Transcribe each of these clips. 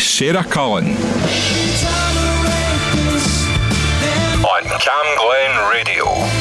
Sarah Cullen. On Cam Glen Radio.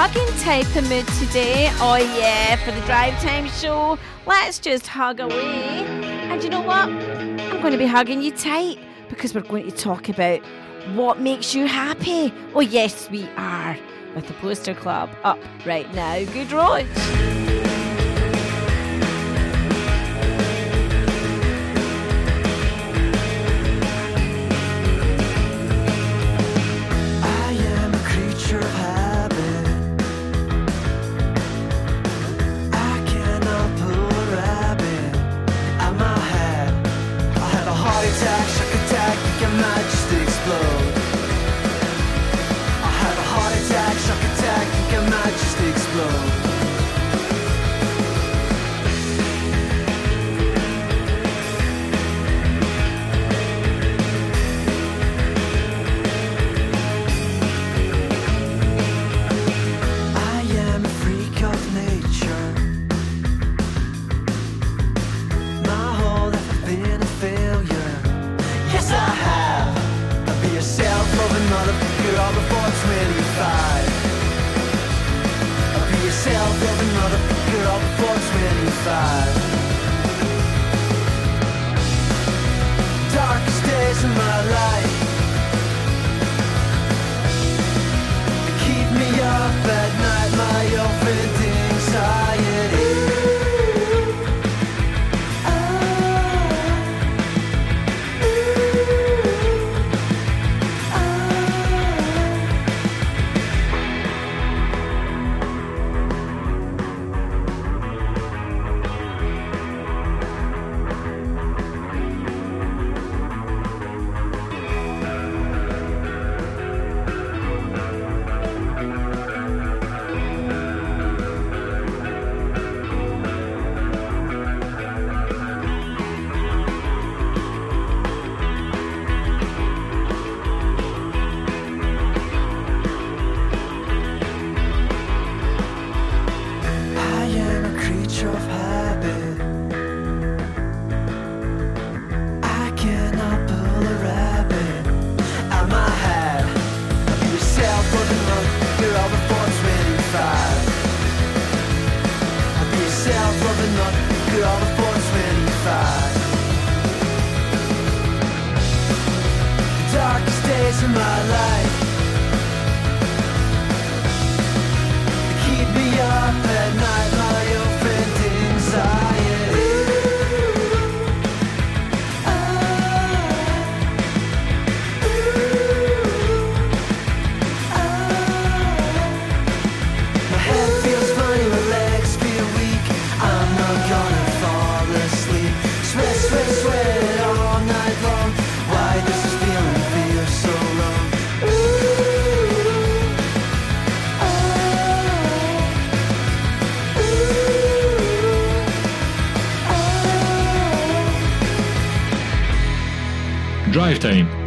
I'm in type mood today. Oh, yeah, for the drive time show. Let's just hug away. And you know what? I'm going to be hugging you tight because we're going to talk about what makes you happy. Oh, yes, we are. With the Poster Club up right now. Good road.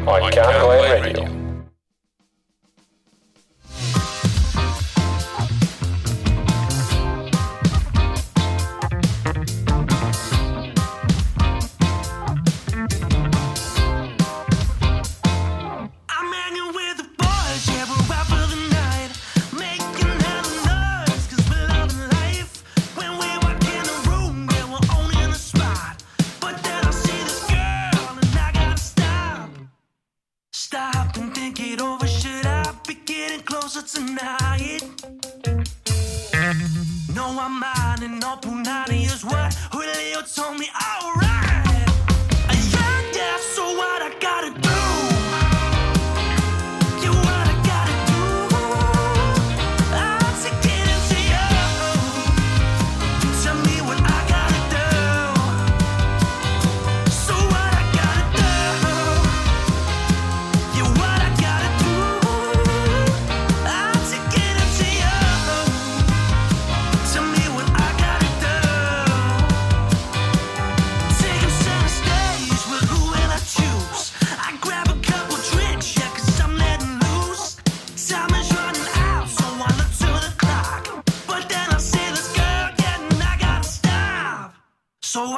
I can't believe Radio.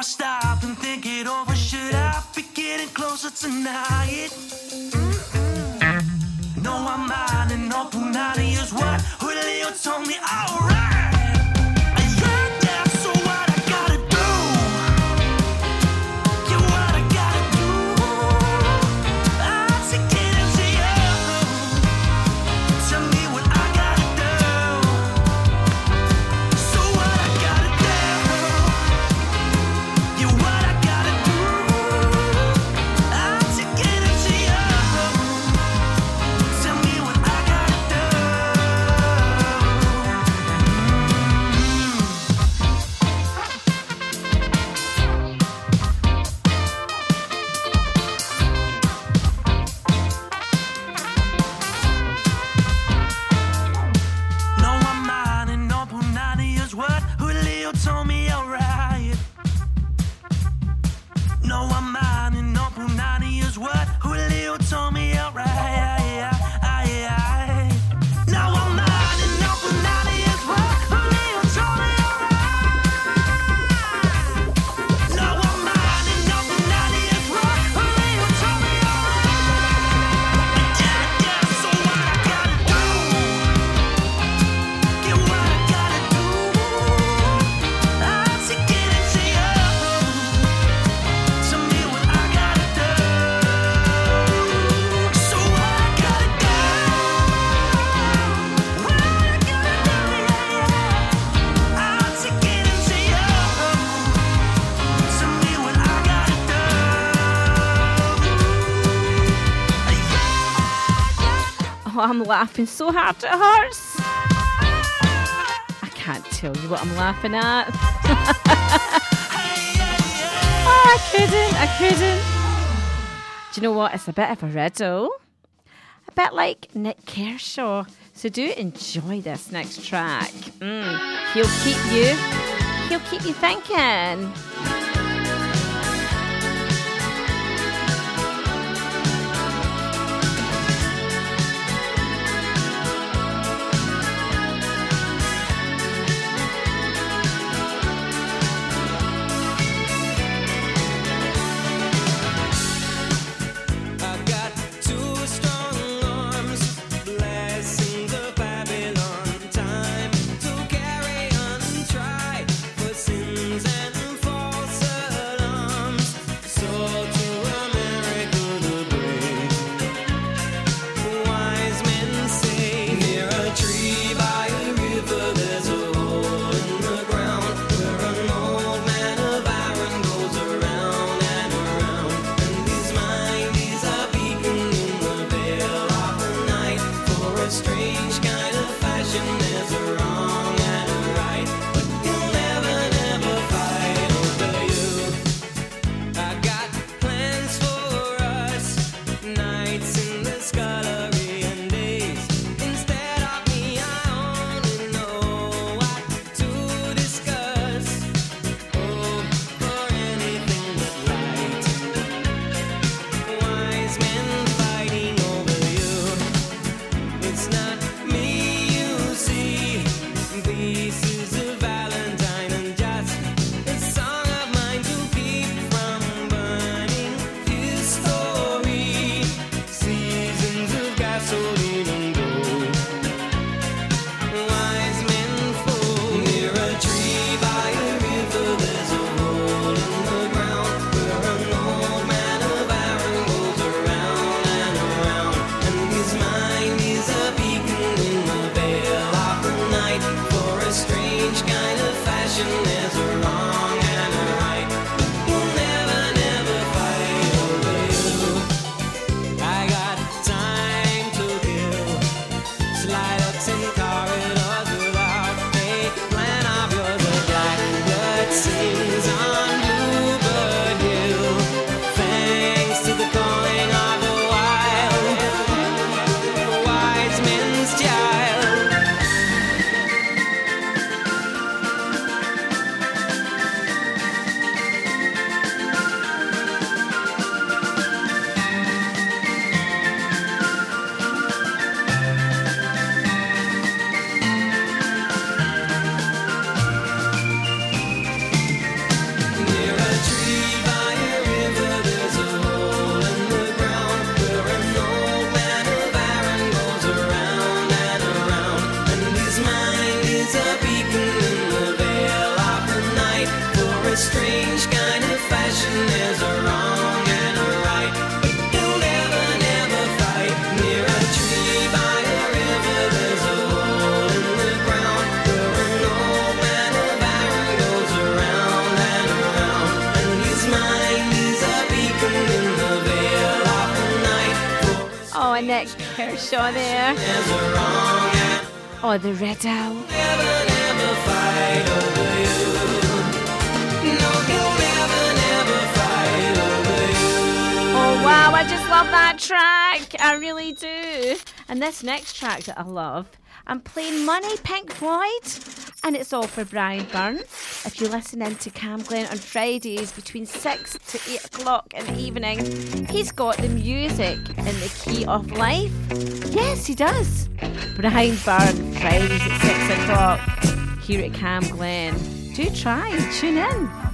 stop and think it over. Should I be getting closer tonight? Mm-hmm. No, I'm mine, and no punani is what Julio told me. Alright. laughing so hard it hurts. I can't tell you what I'm laughing at. oh, I couldn't, I couldn't. Do you know what? It's a bit of a riddle. A bit like Nik Kershaw. So do enjoy this next track. Mm, he'll keep you, he'll keep you thinking. He'll never, never fight over you. Oh wow, I just love that track. I really do. And this next track that I love, I'm playing Money Pink Floyd. And it's all for Brian Byrne. If you listen in to Cam Glen on Fridays between 6 to 8 o'clock in the evening, he's got the music in the key of life. Yes, he does. Brian Byrne, Fridays at 6 o'clock here at Cam Glen. Do try and tune in.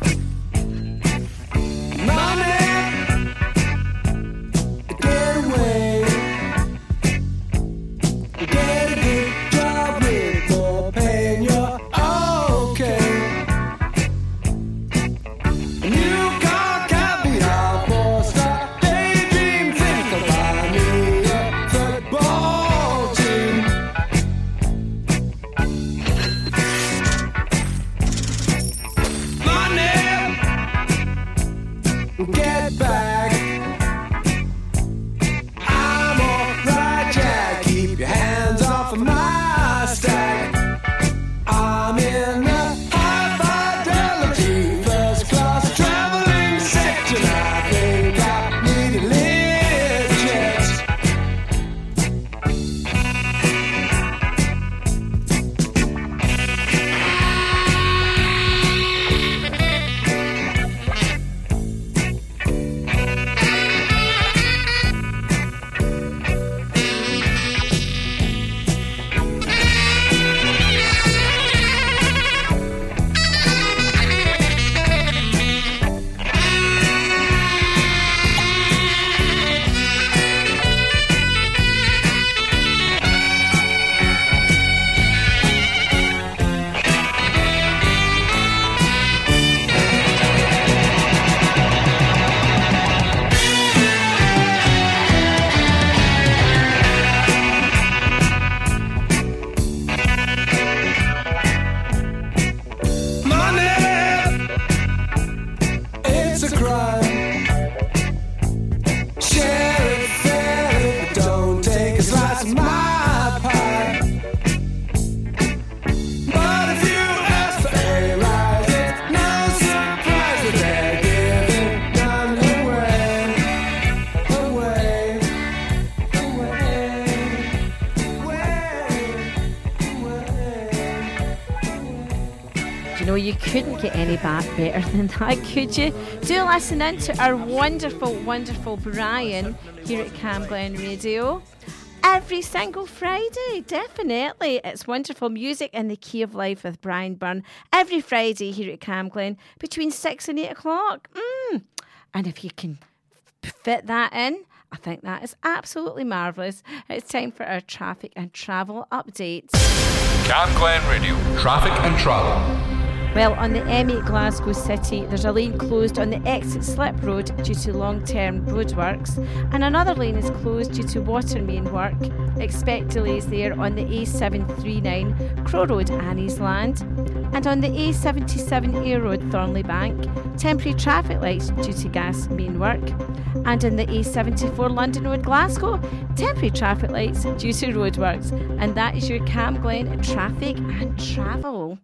Better than that, could you? Do listen in to our wonderful, wonderful Brian here at Cam Glen Radio. Every single Friday, definitely. It's wonderful music in the key of life with Brian Byrne. Every Friday here at Cam Glen between 6 and 8 o'clock. Mm. And if you can fit that in, I think that is absolutely marvellous. It's time for our traffic and travel updates. Cam Glen Radio. Traffic and travel. Well, on the M8 Glasgow City, there's a lane closed on the exit slip road due to long term roadworks, and another lane is closed due to water main work. Expect delays there on the A739 Crow Road, Anniesland, and on the A77 Ayr Road, Thornliebank, temporary traffic lights due to gas main work, and in the A74 London Road, Glasgow, temporary traffic lights due to roadworks. And that is your Cam Glen traffic and travel.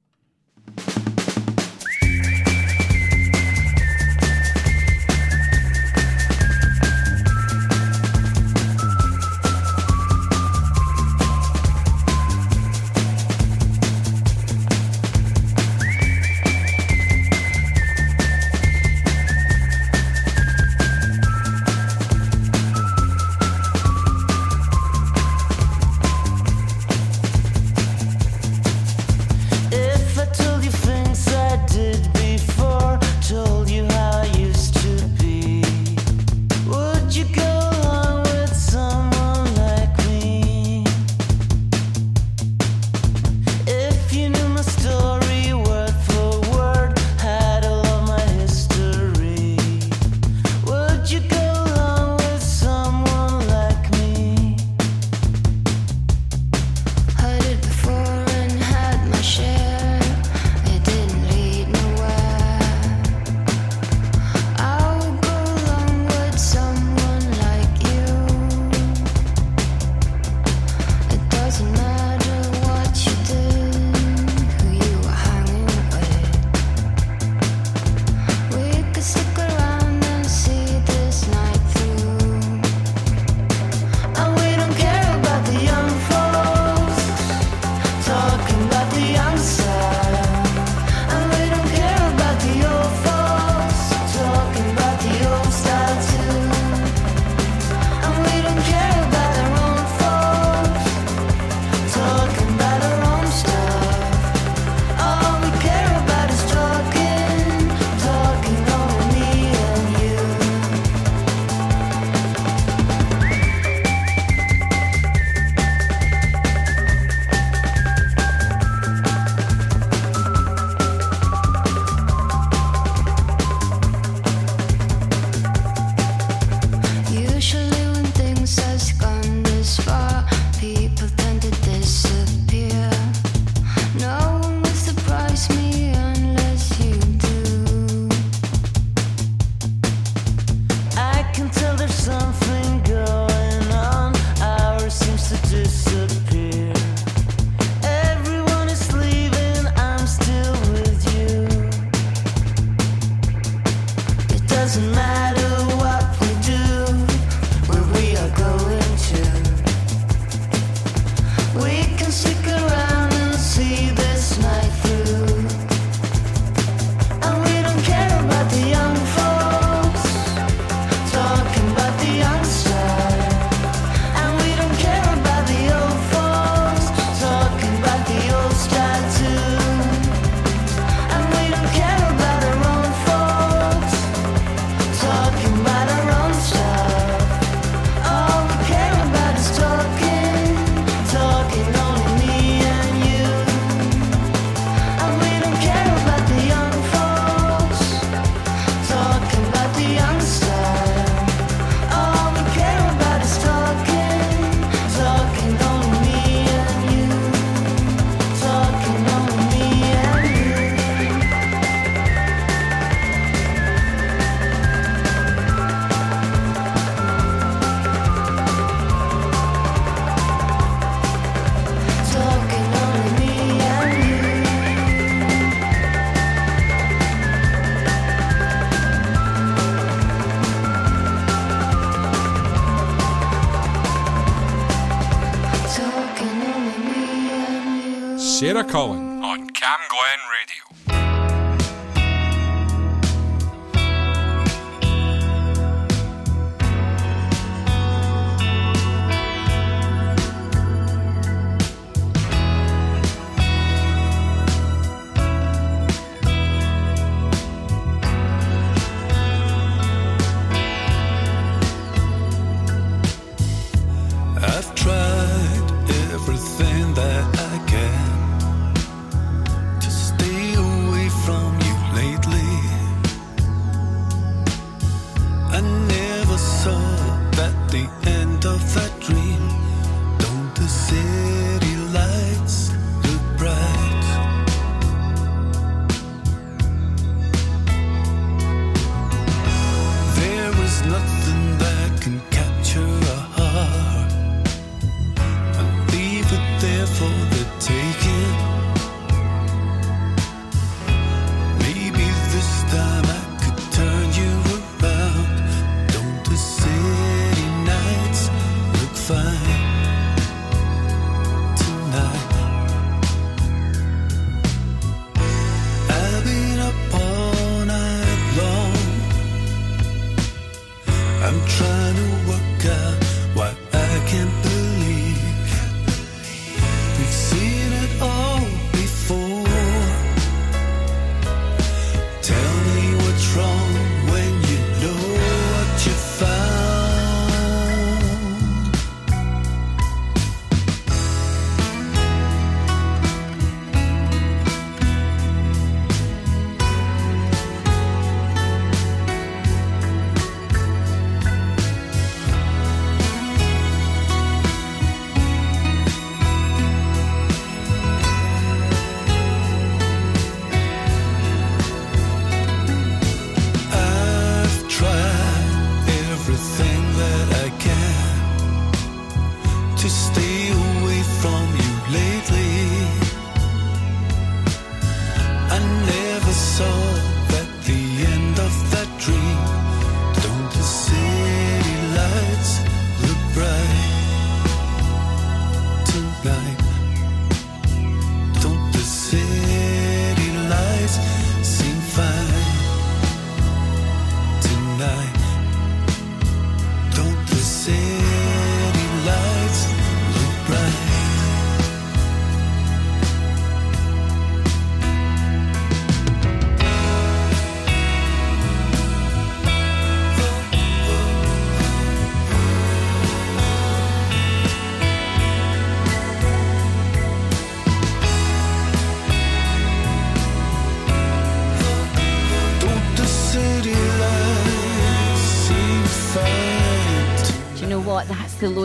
Peter Cullen.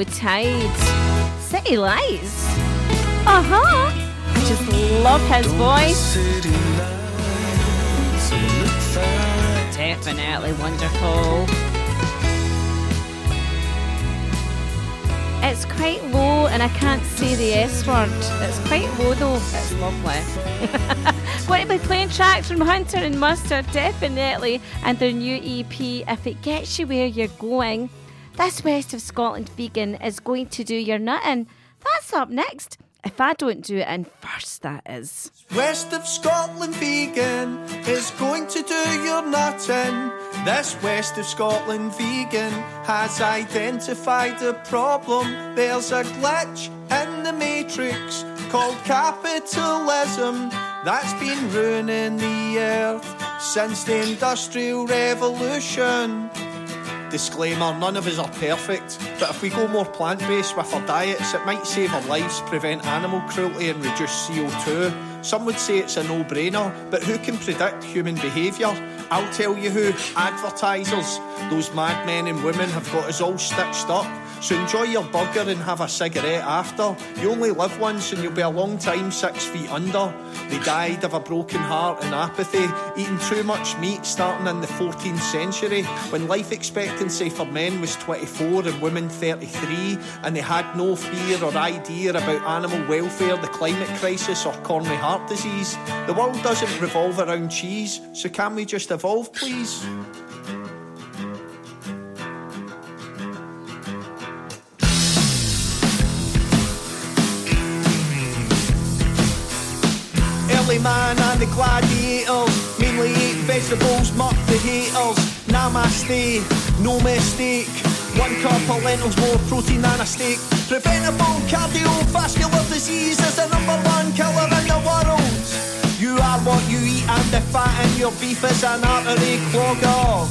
Tide. City Lights. Uh huh. I just love his voice. Definitely wonderful. It's quite low, and I can't say the S word. It's quite low though. It's lovely. Going to be playing tracks from Hunter and Mustard, definitely, and their new EP, If It Gets You Where You're Going. This West of Scotland vegan is going to do your nutting. That's up next. If I don't do it in first, that is. West of Scotland vegan is going to do your nutting. This West of Scotland vegan has identified a problem. There's a glitch in the matrix called capitalism that's been ruining the earth since the Industrial Revolution. Disclaimer, none of us are perfect, but if we go more plant based with our diets, it might save our lives, prevent animal cruelty, and reduce CO2. Some would say it's a no brainer, but who can predict human behaviour? I'll tell you who advertisers. Those madmen and women have got us all stitched up. So enjoy your burger and have a cigarette after. You only live once and you'll be a long time six feet under. They died of a broken heart and apathy, eating too much meat starting in the 14th century when life expectancy for men was 24 and women 33, and they had no fear or idea about animal welfare, the climate crisis, or coronary heart disease. The world doesn't revolve around cheese, so can we just evolve, please? Early man and the gladiators mainly ate vegetables, muck the haters. Namaste, no mistake. One cup of lentils, more protein than a steak. Preventable cardiovascular disease is the number one killer in the world. You are what you eat, and the fat in your beef is an artery clogger.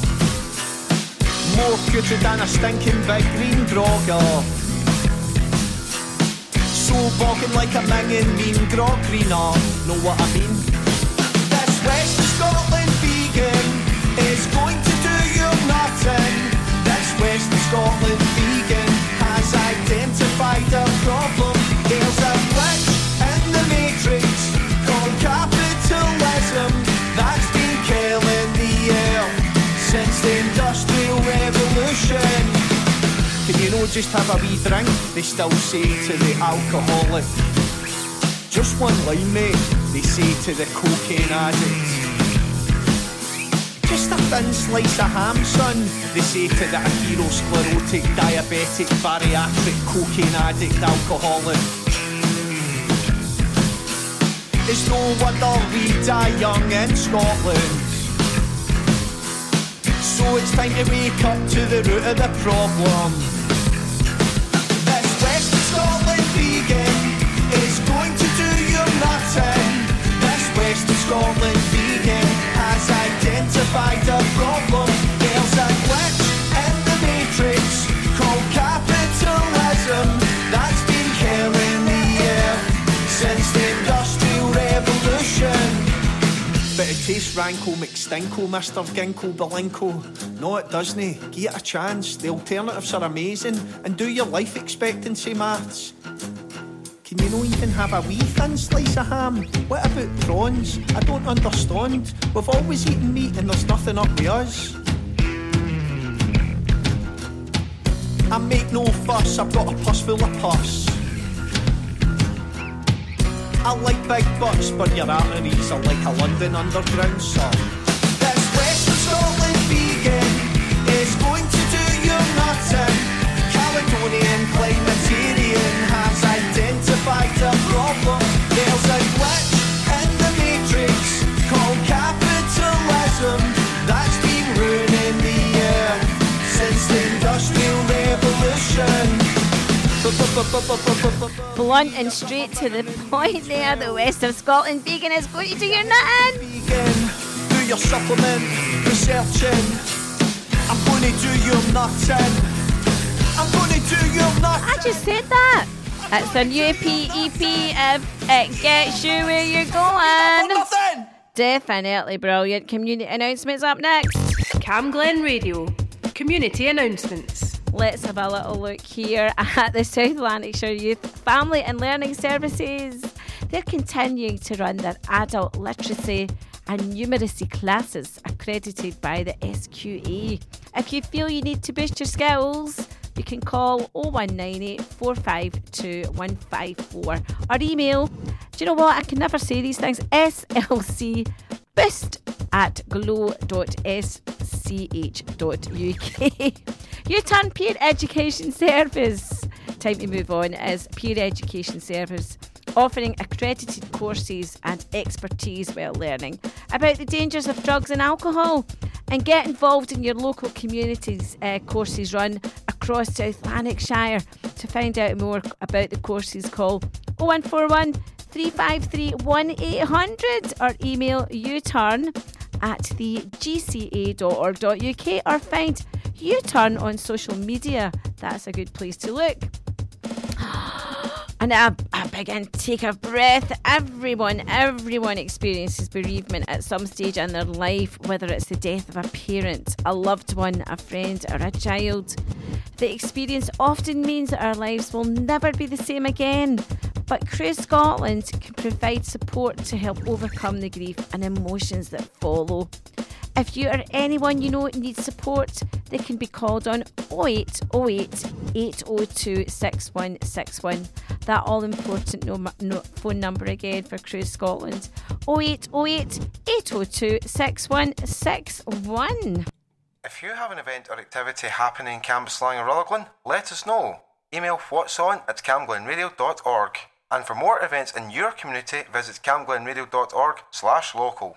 More putrid than a stinking big green grogger. So like a minging mean grog greener. Know what I mean? This West Scotland vegan is going to do you nothing. This West Scotland vegan has identified a problem. Just have a wee drink? They still say to the alcoholic. Just one line, mate, they say to the cocaine addict. Just a thin slice of ham, son, they say to the atherosclerotic, diabetic, bariatric, cocaine addict, alcoholic. It's no wonder we die young in Scotland. So it's time to wake up to the root of the problem. Scotland vegan has identified a problem. There's a glitch in the matrix called capitalism that's been killing the earth since the industrial revolution. But it rankle McStinkle, Mr. Ginkle Belinko. No, it doesn't. Give it a chance. The alternatives are amazing. And do your life expectancy maths. Can you not even have a wee thin slice of ham? What about prawns? I don't understand. We've always eaten meat and there's nothing up with us. I make no fuss, I've got a purse full of pus. I like big butts, but your arteries are like a London underground son. Blunt and straight to the point there. The West of Scotland vegan is going to do your nutting. vegan. Do your supplement researching. I'm gonna do your nutting. I'm gonna do your nutting. I just said that. It's a new EP, EP it gets you where you're going. Definitely brilliant. Community announcements up next. Cam Glen Radio. Community announcements. Let's have a little look here at the South Lanarkshire Youth Family and Learning Services. They're continuing to run their adult literacy and numeracy classes accredited by the SQA. If you feel you need to boost your skills, you can call 0198 452 154 or email. Do you know what? I can never say these things. SLC boost at glow.sch.uk. You turn Peer Education Service. Time to move on is Peer Education Service offering accredited courses and expertise while learning about the dangers of drugs and alcohol and get involved in your local communities uh, courses run across South Lanarkshire. To find out more about the courses, call 0141 353 1800 or email uturn at the gca.org.uk or find uturn on social media. That's a good place to look. And a, a big intake of breath. Everyone, everyone experiences bereavement at some stage in their life, whether it's the death of a parent, a loved one, a friend, or a child. The experience often means that our lives will never be the same again. But Cruse Scotland can provide support to help overcome the grief and emotions that follow. If you or anyone you know needs support, they can be called on 0808 802 6161. That all important no, no, phone number again for Cruse Scotland 0808 802 6161. If you have an event or activity happening in Cambuslang or Rutherglen, let us know. Email what's on at camglenradio.org. And for more events in your community, visit camglenradio.org slash local.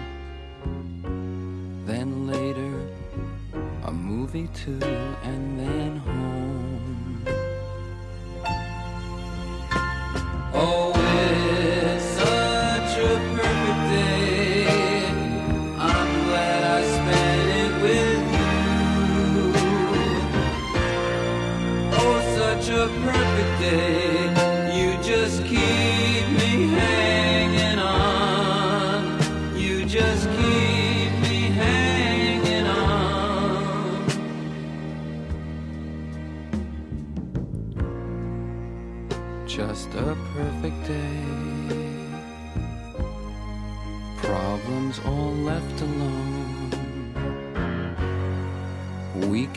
Then later, a movie too, and then home. Oh,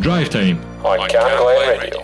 Drive Time. On Radio.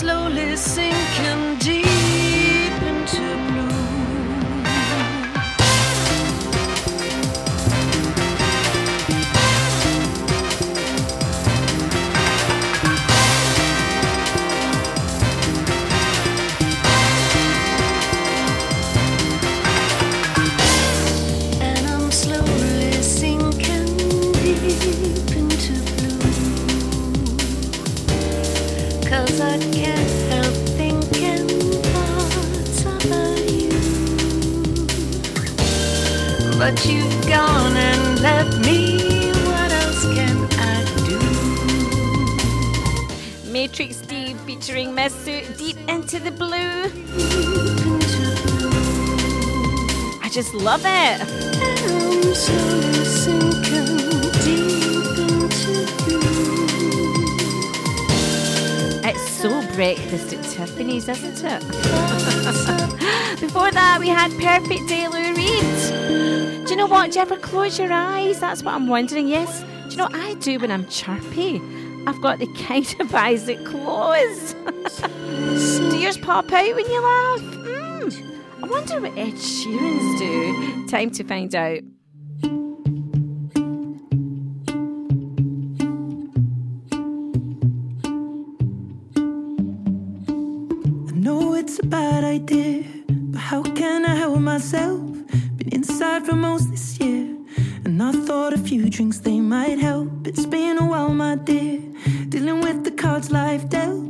Slowly sinking just love it. It's so breakfast at Tiffany's, isn't it? Before that, we had Perfect Day Lou Reed. Do you know what? Do you ever close your eyes? That's what I'm wondering. Yes. Do you know what I do when I'm chirpy? I've got the kind of eyes that close. do yours pop out when you laugh? I wonder what Ed Sheeran's do. Time to find out. I know it's a bad idea, but how can I help myself? Been inside for most this year. And I thought a few drinks they might help. It's been a while, my dear, dealing with the cards life dealt.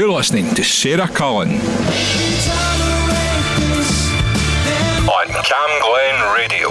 You're listening to Sarah Cullen On Cam Glen Radio.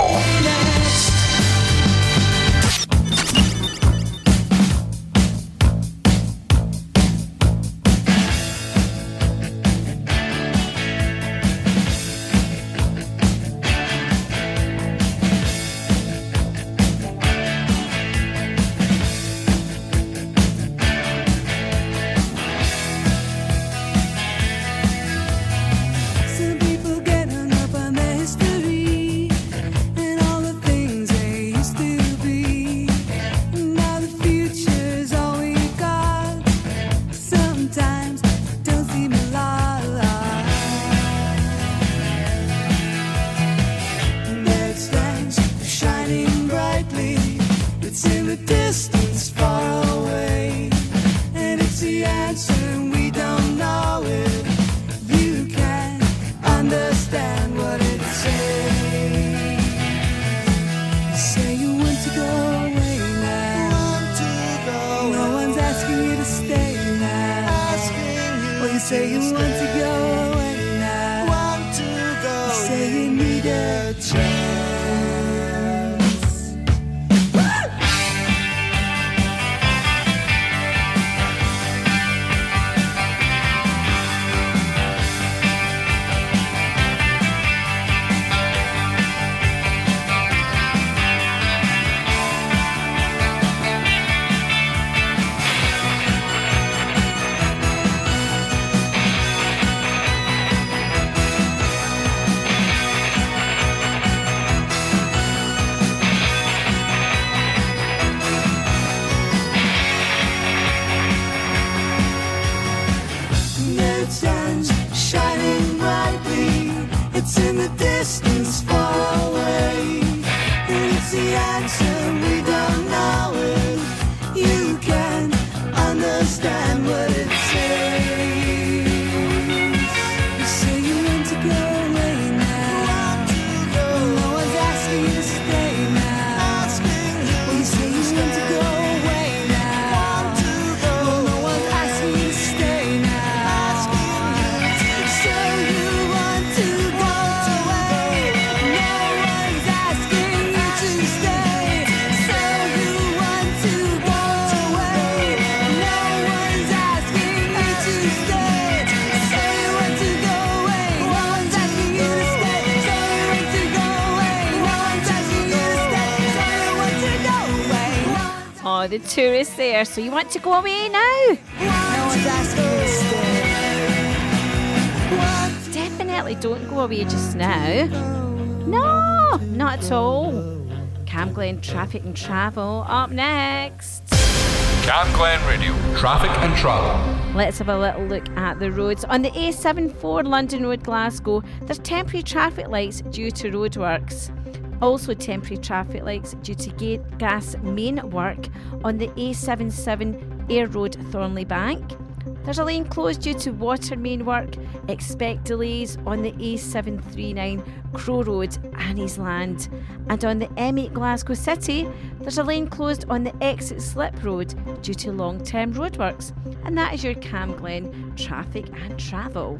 Oh, the tourists there. So you want to go away now? No one's asking to stay. Definitely don't go away just now. No, not at all. Cam Glen Traffic and Travel up next. Cam Glen Radio. Traffic and travel. Let's have a little look at the roads. On the A74 London Road Glasgow, there's temporary traffic lights due to roadworks. Also, temporary traffic lights due to ga- gas main work on the A77 Ayr Road Thornliebank. There's a lane closed due to water main work. Expect delays on the A739 Crow Road, Anniesland. And on the M8 Glasgow City, there's a lane closed on the exit slip road due to long term roadworks. And that is your Cam Glen traffic and travel.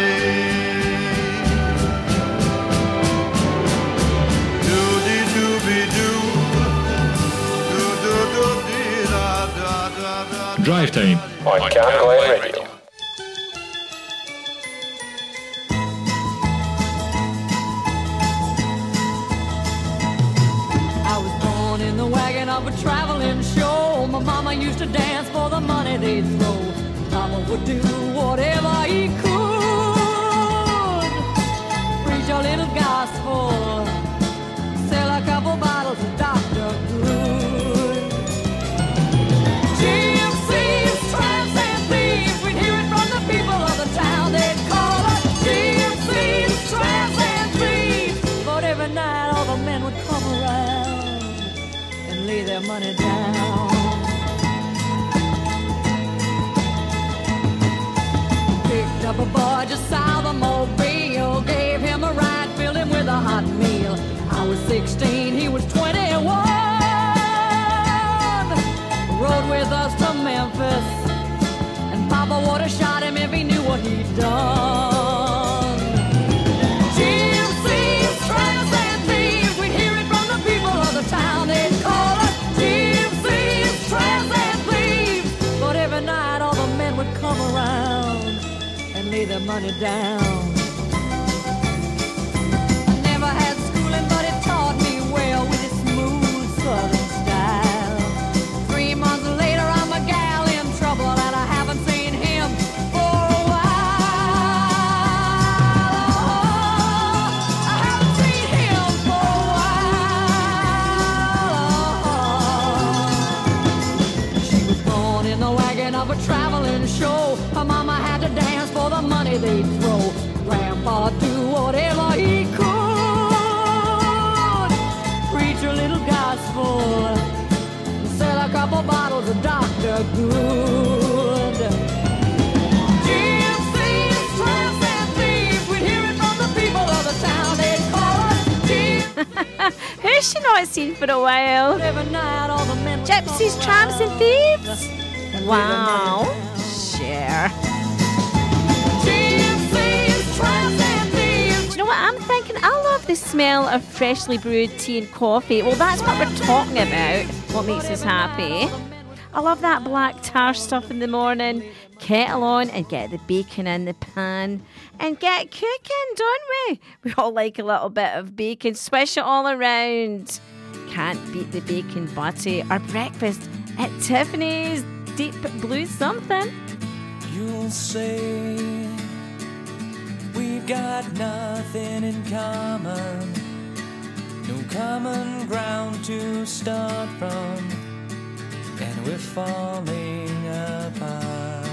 Drive time. On Cam Glen Radio. I was born in the wagon of a traveling show. My mama used to dance for the money they'd throw. Papa would do whatever he could. Preach a little gospel, he what he'd done. Thieves. We'd hear it from the people of the town. They'd call us thieves. But every night all the men would come around and lay their money down. Show. Her mama had to dance for the money they'd throw. Grandpa do whatever he could. Preach a little gospel. Sell a couple bottles of Dr. Good. Gypsies, tramps, and thieves. We'd hear it from the people of the town. They'd call us gypsies. Who's she not seen for a while? Every night, all the men Gypsies, tramps, and thieves. Wow. I love the smell of freshly brewed tea and coffee. Well, that's what we're talking about. What makes us happy? I love that black tar stuff in the morning. Kettle on and get the bacon in the pan and get cooking, don't we? We all like a little bit of bacon. Swish it all around. Can't beat the bacon butty or breakfast at Tiffany's Deep Blue something. You'll say we've got nothing in common, no common ground to start from, and we're falling apart.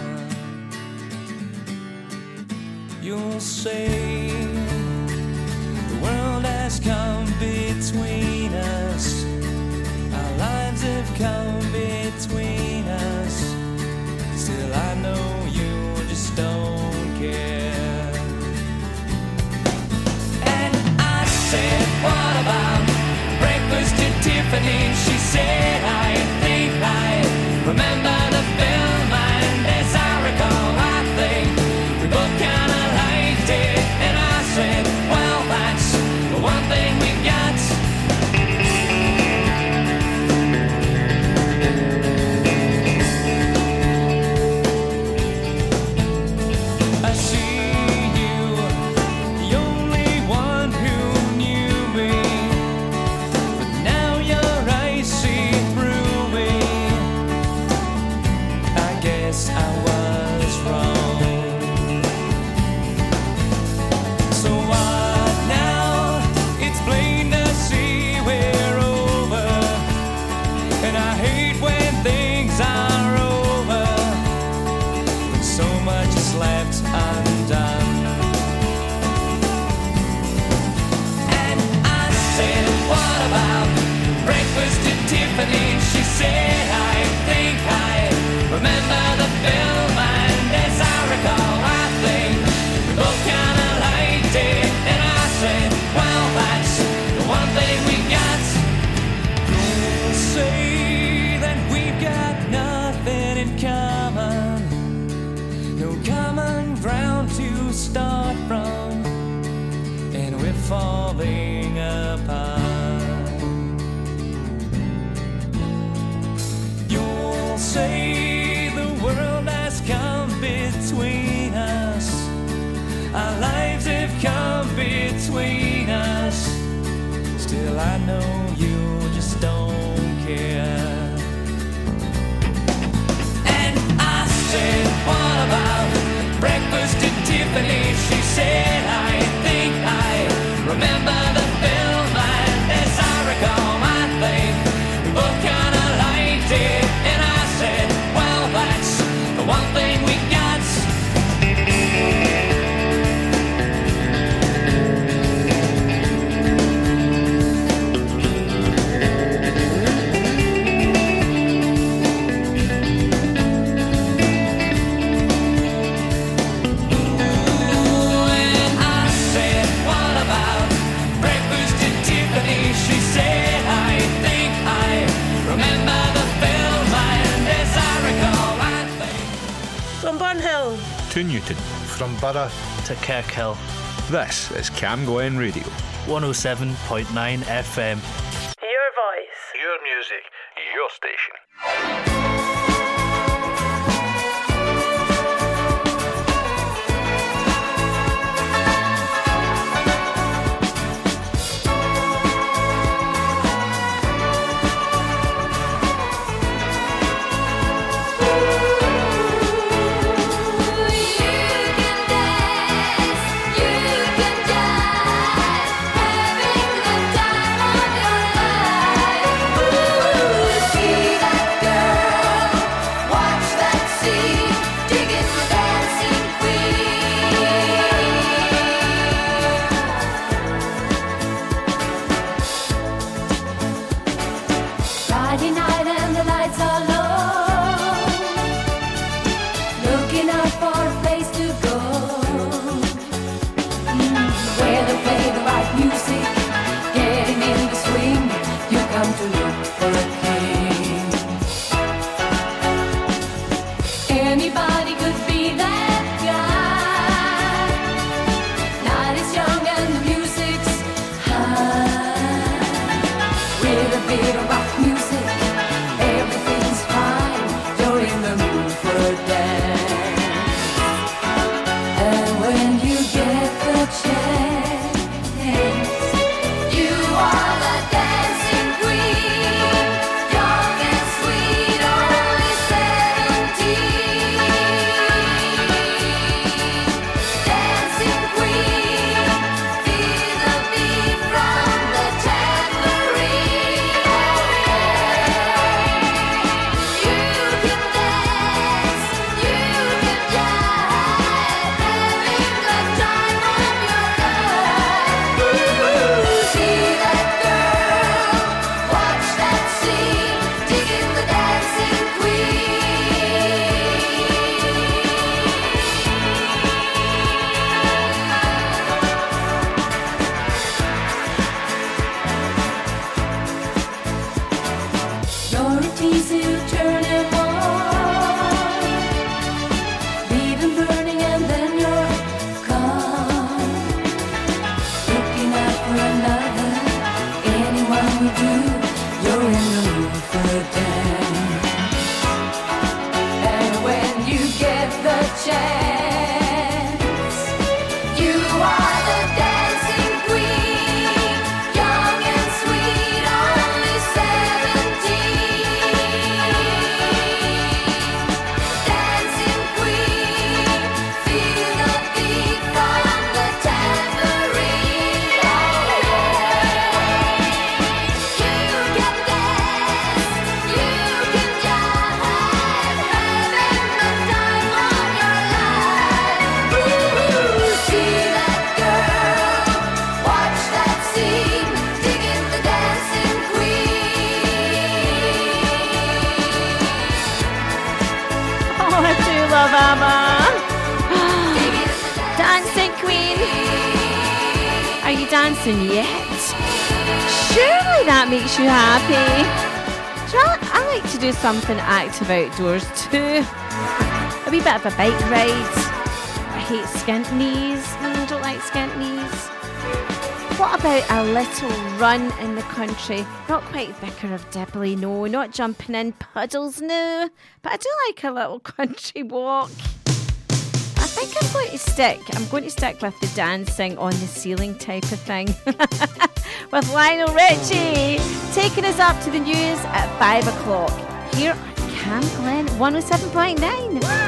You'll say the world has come between us, our lives have come between us. Still, I know you just don't care. What about breakfast at Tiffany? She said, I think I remember From Borough to Kirkhill. This is Cam Glen Radio. 107.9 FM. of outdoors too. A wee bit of a bike ride. I hate skint knees. I don't like skint knees. What about a little run in the country? Not quite Vicar of Dibley, no. Not jumping in puddles, no. But I do like a little country walk. I think I'm going to stick. I'm going to stick with the dancing on the ceiling type of thing. with Lionel Richie taking us up to the news at five o'clock. Here one with 7.9.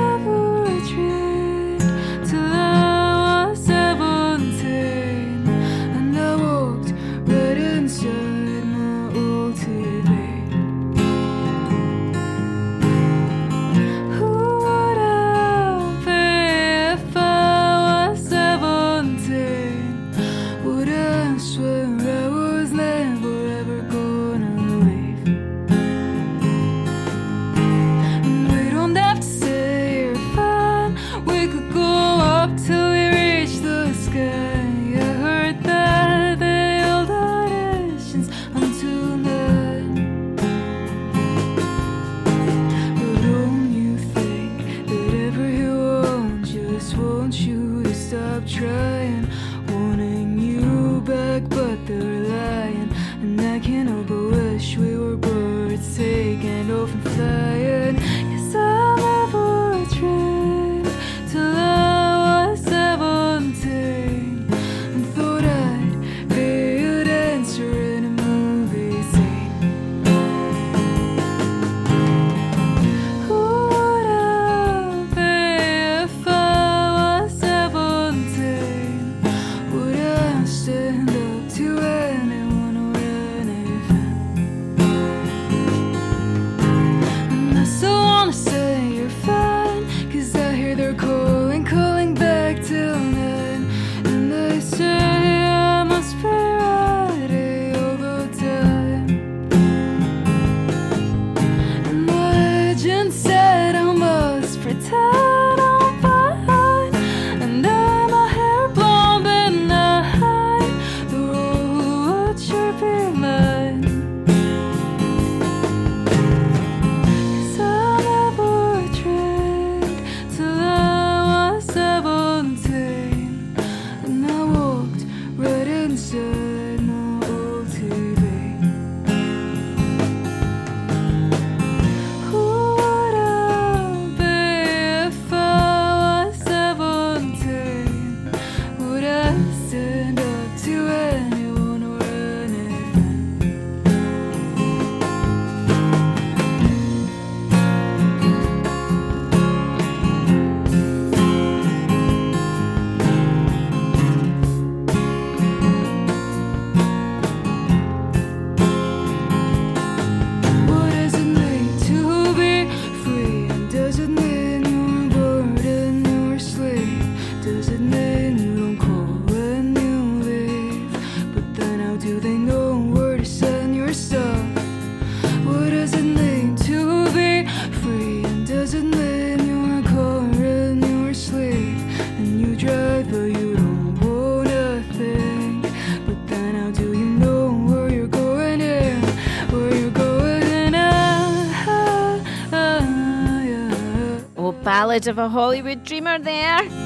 Ballad of a Hollywood Dreamer there. Cause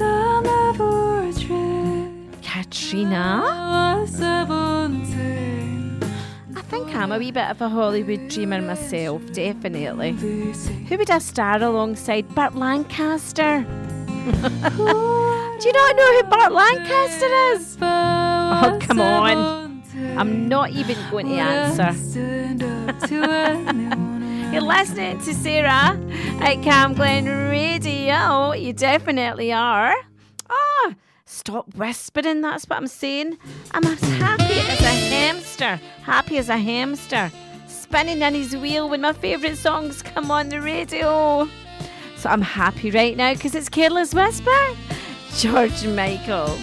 I never tried. Katrina. I think I'm a wee bit of a Hollywood dreamer myself, definitely. Who would I star alongside? Burt Lancaster. Do you not know who Burt Lancaster is? Oh, come on. I'm not even going to answer. You're listening to Sarah at Cam Glen Radio. You definitely are. Oh, stop whispering. That's what I'm saying. I'm as happy as a hamster. Happy as a hamster. Spinning in his wheel when my favourite songs come on the radio. So I'm happy right now because it's Careless Whisper. George Michael.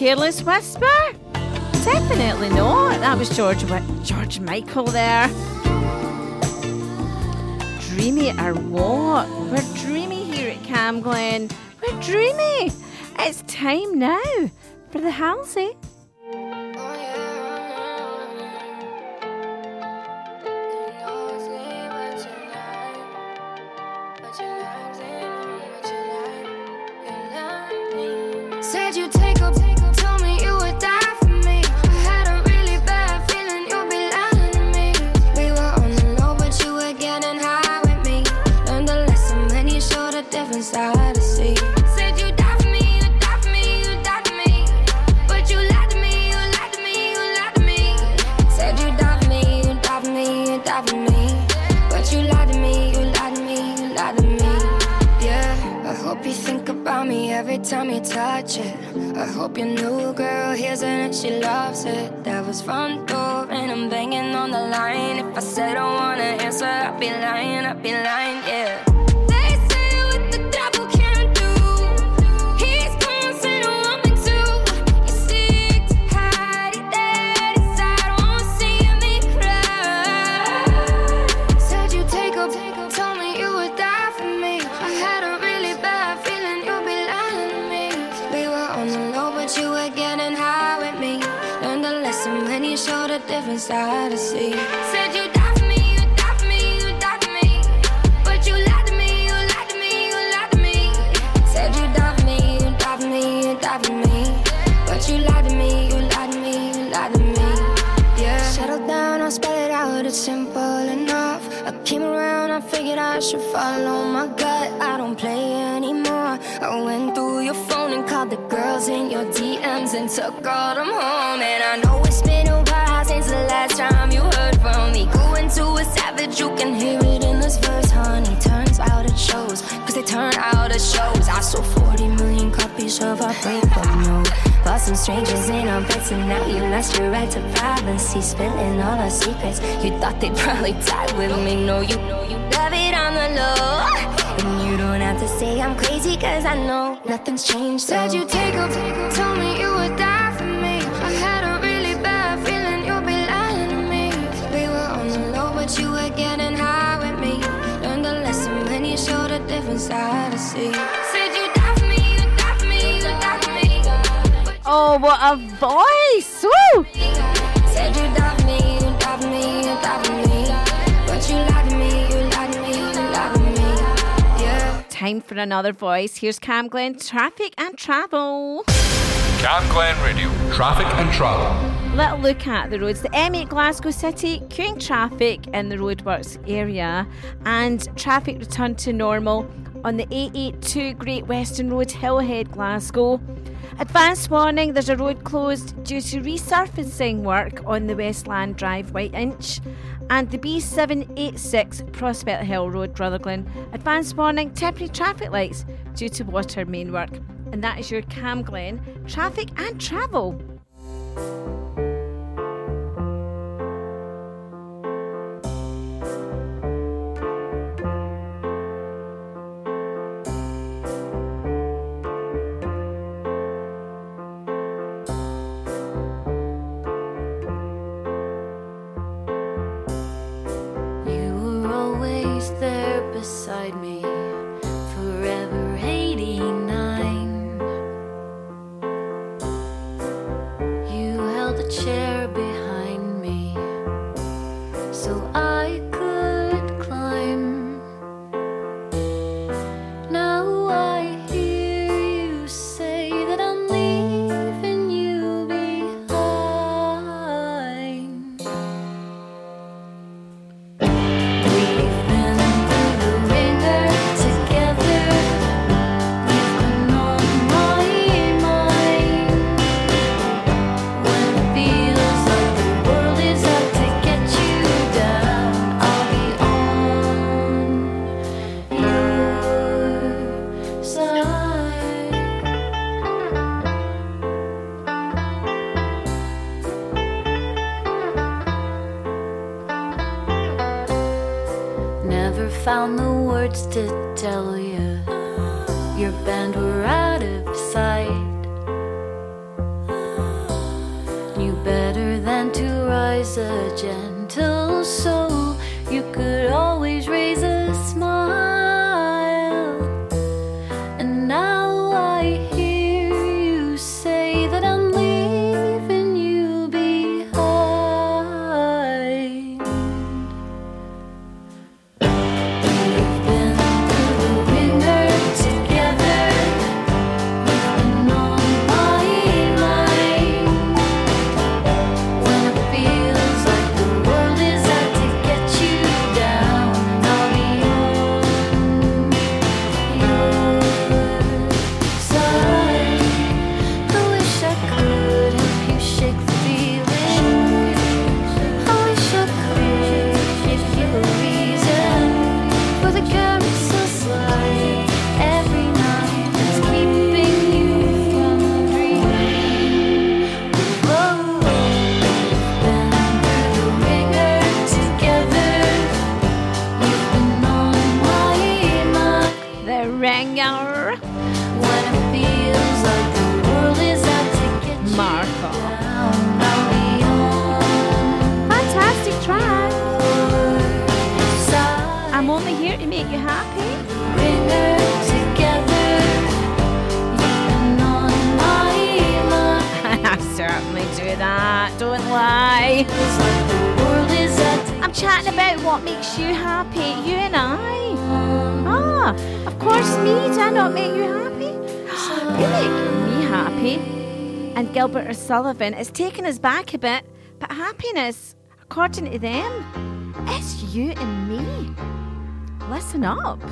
Careless whisper. Definitely not. That was George George Michael there. Dreamy or what? We're dreamy here at Cam Glen. We're dreamy. It's time now for the Halsey. Of our breakup note. Bought some strangers in our beds, and now you lost your right to privacy. Spilling all our secrets. You thought they'd probably die with me. No, you know you love it on the low. And you don't have to say I'm crazy, cause I know nothing's changed. so. Said you take up, told me you would die for me. I had a really bad feeling you'd be lying to me. We were on the low, but you were getting high with me. Learned a lesson when you showed a different side to see. Oh, you lied to me. Yeah. Time for another voice. Here's Cam Glen, traffic and travel. Cam Glen Radio. Traffic and travel. Little look at the roads. The M8 Glasgow City, queuing traffic in the roadworks area, and traffic returned to normal on the A82 Great Western Road, Hillhead, Glasgow. Advance warning there's a road closed due to resurfacing work on the Westland Drive Whiteinch and the B786 Prospect Hill Road, Rutherglen. Advance warning temporary traffic lights due to water main work. And that is your Cam Glen traffic and travel. Me, Gilbert O'Sullivan has taken us back a bit, but happiness, according to them, is you and me. Listen up.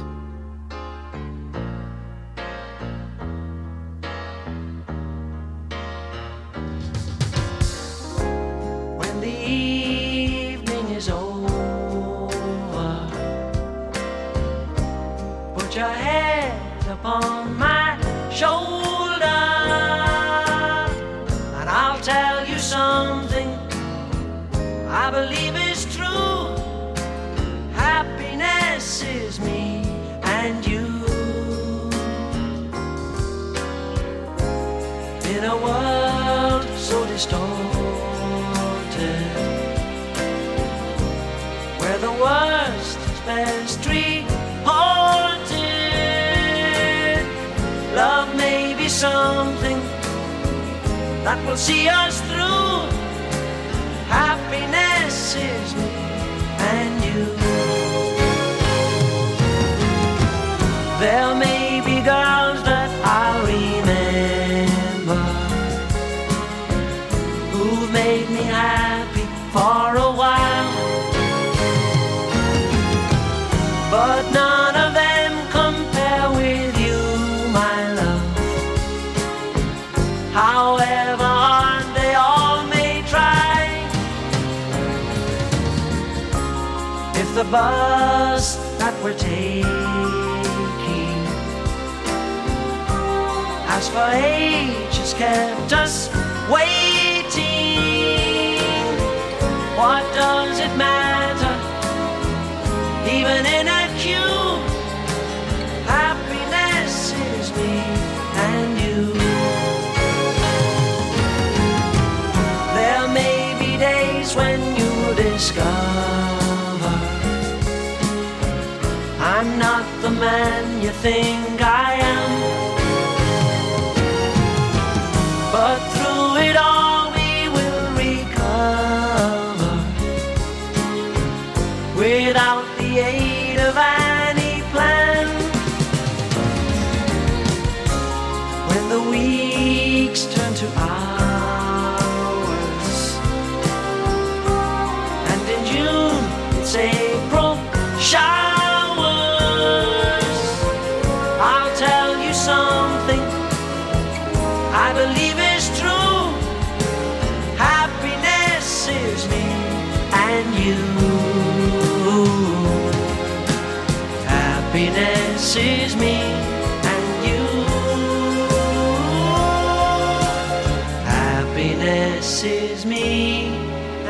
this is me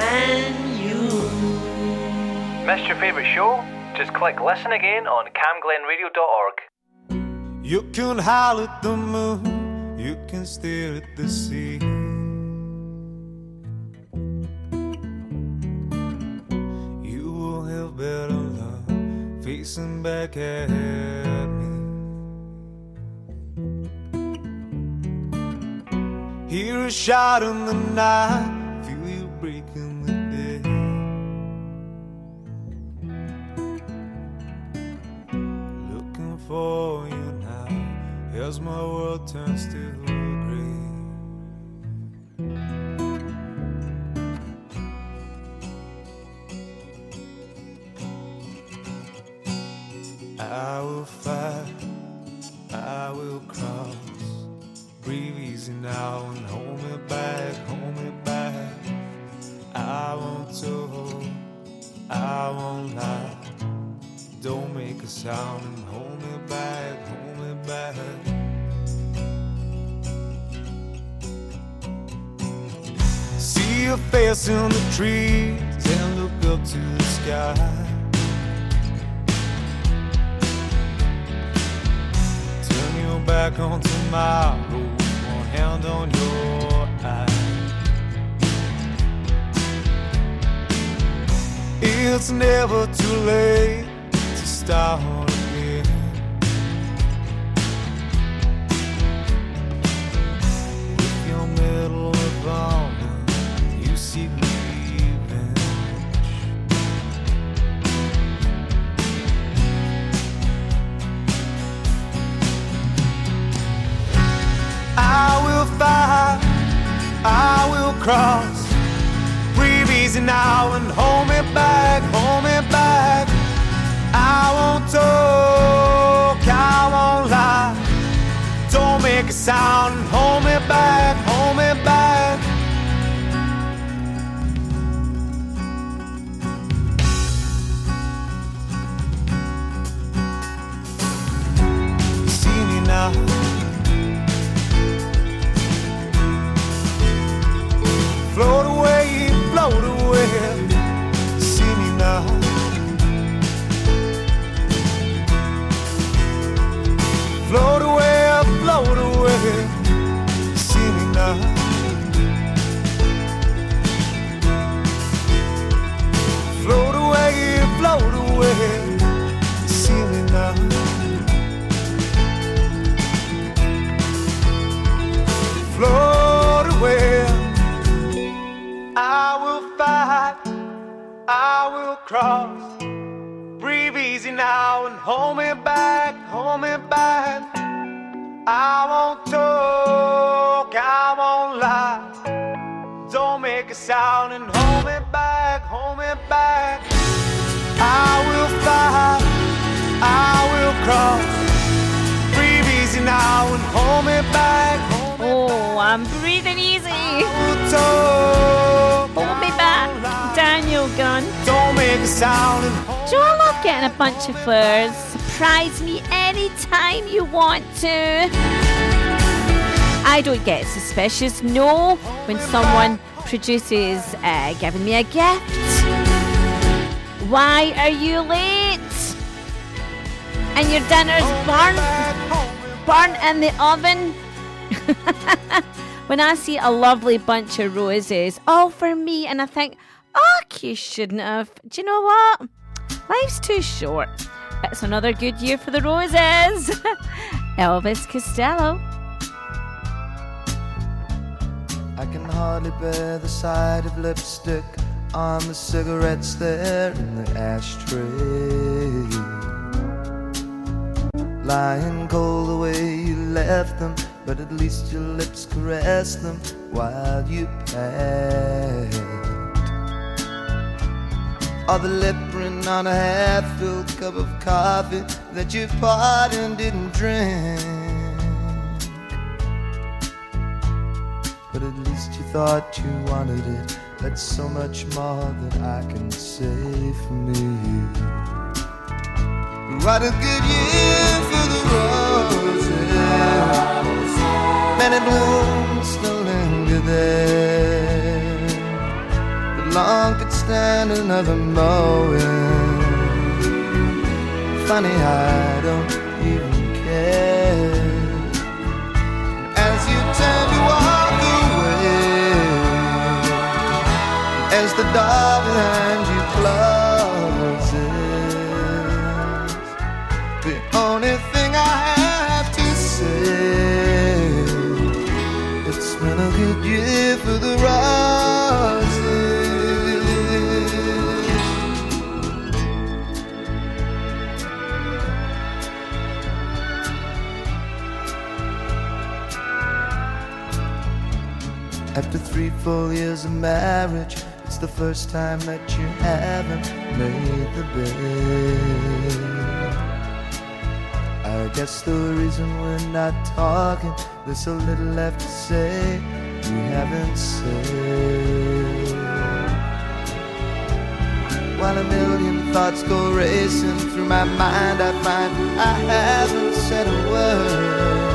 and you. Missed your favourite show? Just click listen again on camglenradio.org. You can howl at the moon, you can stare at the sea. You will have better luck facing back at me. Hear a shot in the night, feel you breaking the day. Looking for you now, as my world turns to gray. I will fight, I will cross. Breathe easy now and hold me back, hold me back. I won't talk, I won't lie. Don't make a sound and hold me back, hold me back. See your face in the trees and look up to the sky. Turn your back on tomorrow, hand on your eye. It's never too late to start I will cross. Breathe easy now and hold me back, hold me back. I won't talk, I won't lie. Don't make a sound I will cross. Breathe easy now and hold me back, hold me back. I won't talk, I won't lie. Don't make a sound and hold me back, hold me back. I will fight, I will cross. Breathe easy now and hold me back. Oh, I'm breathing easy. Don't make a sound Do I love getting a bunch of flowers? Surprise me anytime you want to. I don't get suspicious, no, when someone produces uh, giving me a gift. Why are you late? And your dinner's burnt, burnt in the oven. when I see a lovely bunch of roses, all for me, and I think, oh, you shouldn't have. Do you know what? Life's too short. It's another good year for the roses. Elvis Costello. I can hardly bear the sight of lipstick on the cigarettes there in the ashtray. Lying cold the way you left them, but at least your lips caressed them while you passed. Or the lip print on a half-filled cup of coffee that you poured and didn't drink. But at least you thought you wanted it. That's so much more than I can say for me. What a good year for the roses. Many blooms still linger there. Long could stand another mowing. Funny, I don't even care. As you turn to walk away, as the door After three full years of marriage, it's the first time that you haven't made the bed. I guess the reason we're not talking, there's so little left to say you haven't said. While a million thoughts go racing through my mind, I find I haven't said a word.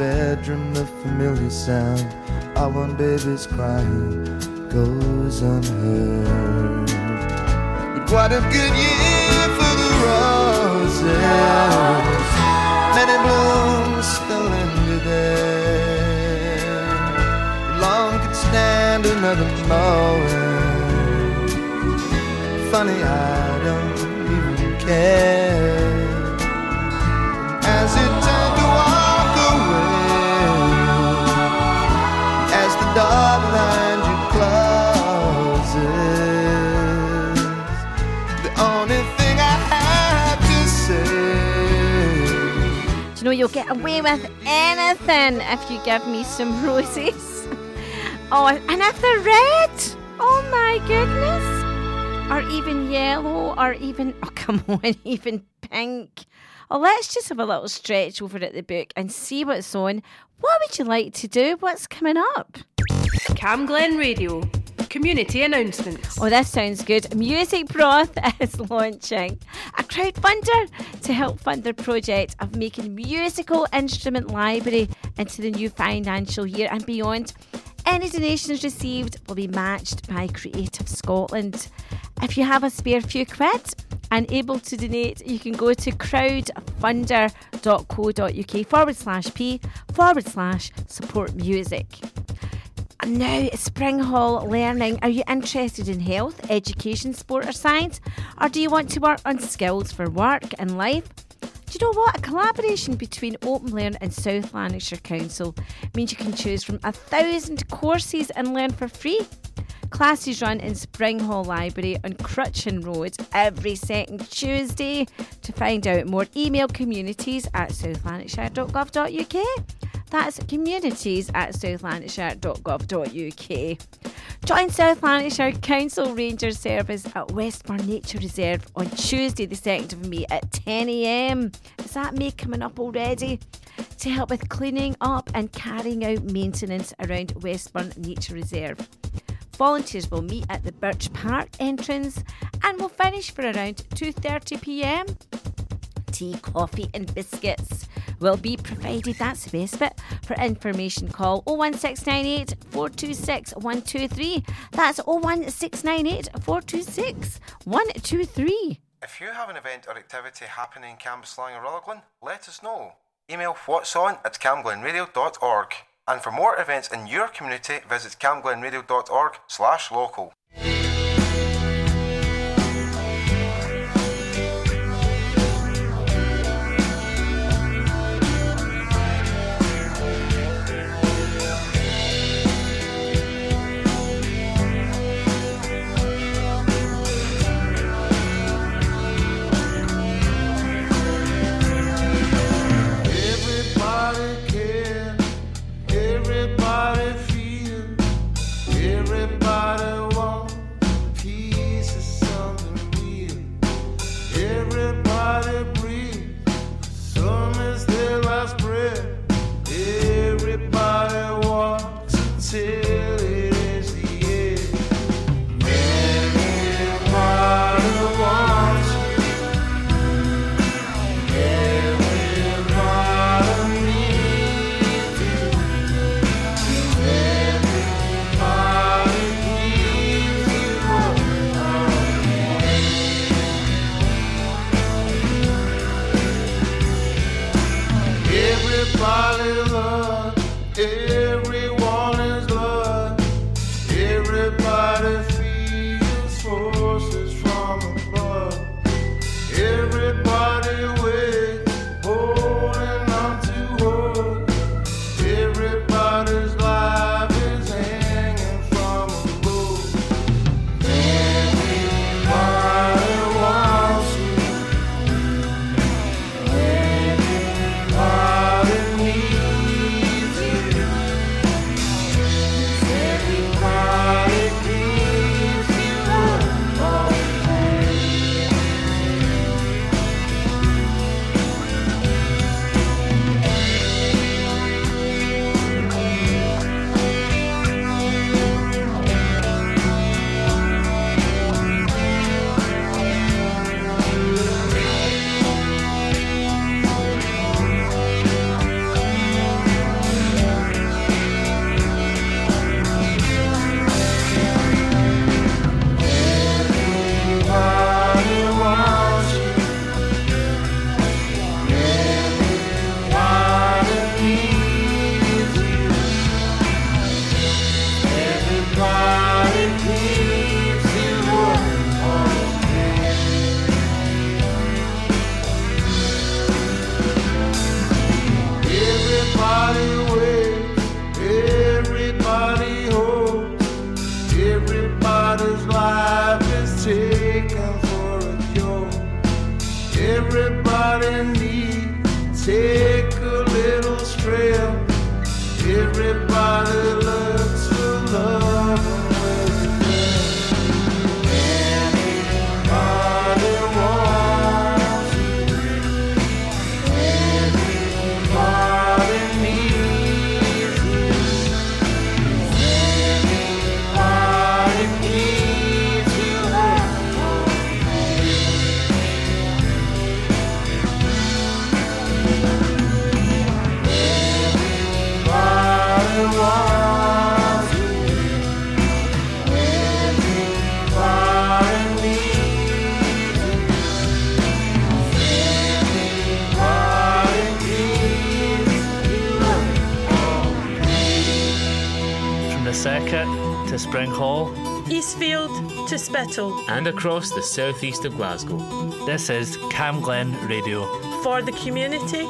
Bedroom, the familiar sound of one baby's crying goes unheard. But what a good year for the roses. Many blooms still linger there. Long could stand another moment. Funny, I don't even care. As it know you'll get away with anything if you give me some roses? Oh, and if they're red, oh my goodness. Or even yellow, or even, oh come on, even pink. Oh, let's just have a little stretch over at the book and see what's on. What would you like to do? What's coming up? Cam Glen Radio. Community announcements. Oh, this sounds good. Music Broth is launching a crowdfunder to help fund their project of making musical instrument library into the new financial year and beyond. Any donations received will be matched by Creative Scotland. If you have a spare few quid and able to donate, you can go to crowdfunder.co.uk forward slash p forward slash support music. And now, Springhall Learning. Are you interested in health, education, sport, or science? Or do you want to work on skills for work and life? Do you know what? A collaboration between Open Learn and South Lanarkshire Council means you can choose from a thousand courses and learn for free. Classes run in Springhall Library on Crutchin Road every second Tuesday. To find out more, email communities at southlanarkshire.gov.uk. That's communities at southlanarkshire.gov.uk. Join South Lanarkshire Council Ranger Service at Westburn Nature Reserve on Tuesday, the 2nd of May at 10am. Is that May coming up already? To help with cleaning up and carrying out maintenance around Westburn Nature Reserve. Volunteers will meet at the Birch Park entrance and will finish for around 2:30 p.m. Tea, coffee, and biscuits will be provided. That's the best bit. For information, call 01698 426 123. That's 01698 426 123. If you have an event or activity happening in Cambuslang or Rutherglen, let us know. Email what's on at camglenradio.org. And for more events in your community, visit camglenradio.org slash local. sit And across the southeast of Glasgow. This is Cam Glen Radio. For the community.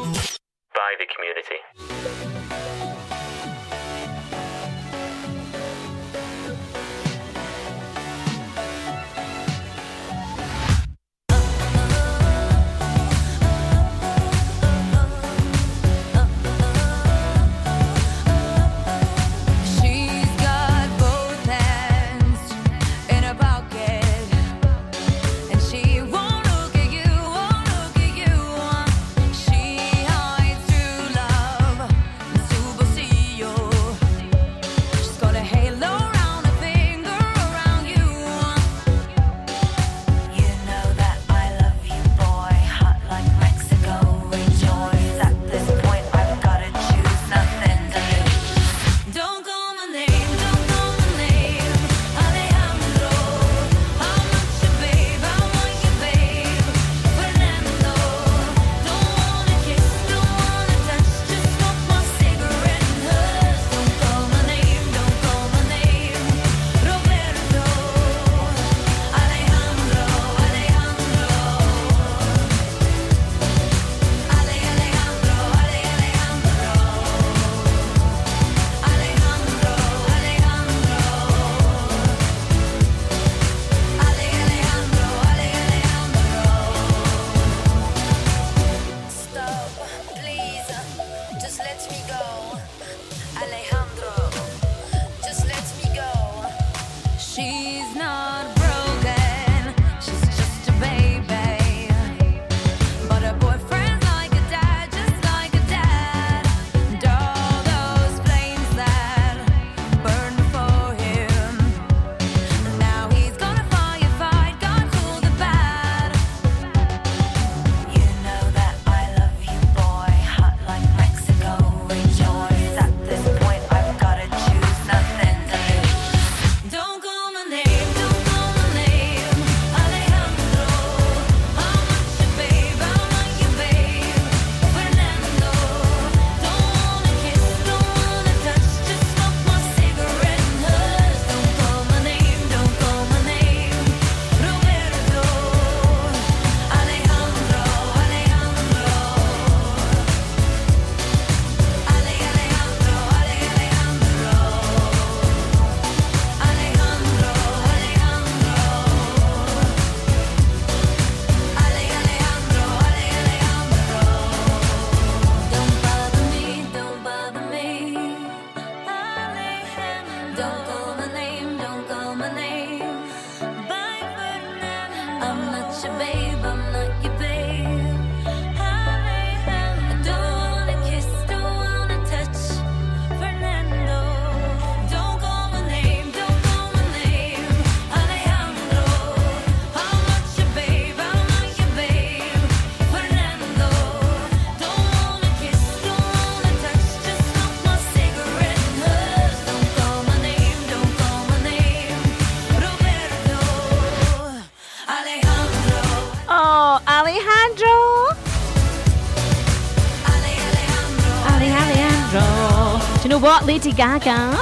What? Lady Gaga.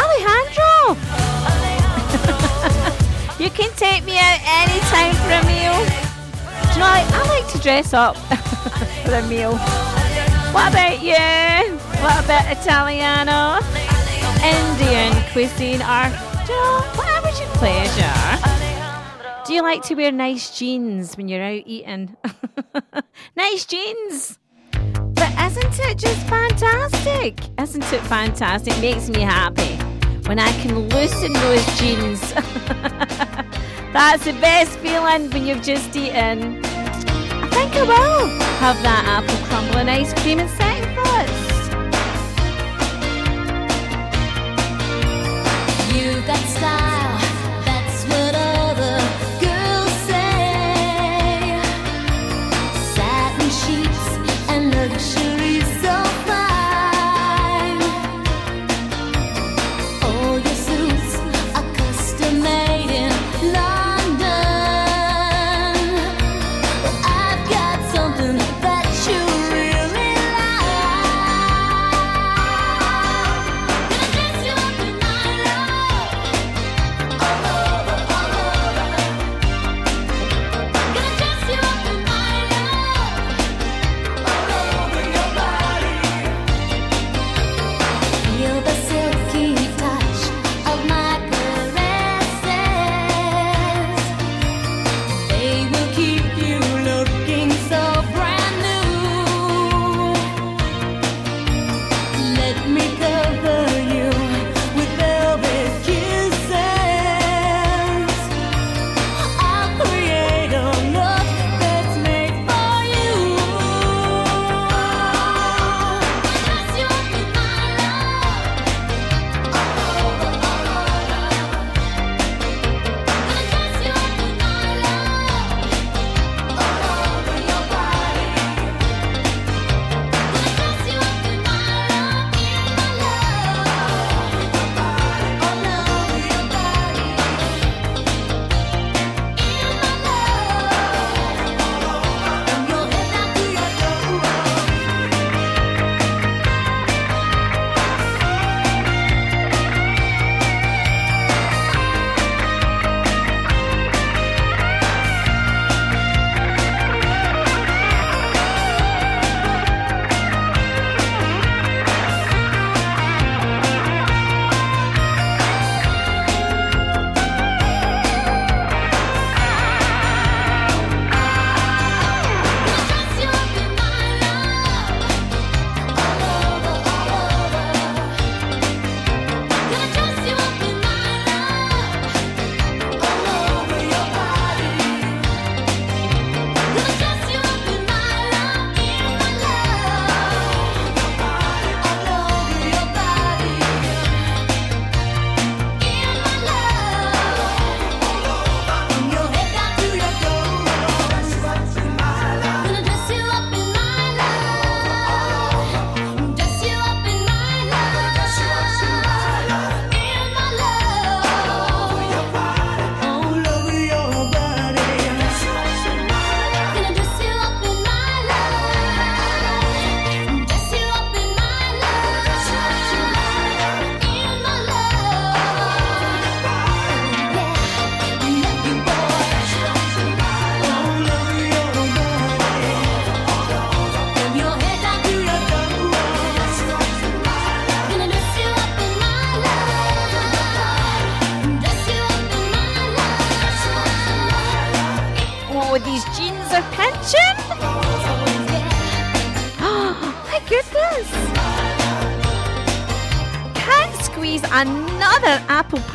Alejandro. you can take me out anytime for a meal. Do you know, I, I like to dress up for a meal. What about you? What about Italiano? Indian cuisine or, do you know, whatever's your pleasure. Do you like to wear nice jeans when you're out eating? nice jeans! Isn't it just fantastic? Isn't it fantastic? Makes me happy when I can loosen those jeans. That's the best feeling when you've just eaten. I think I will have that apple crumble and ice cream and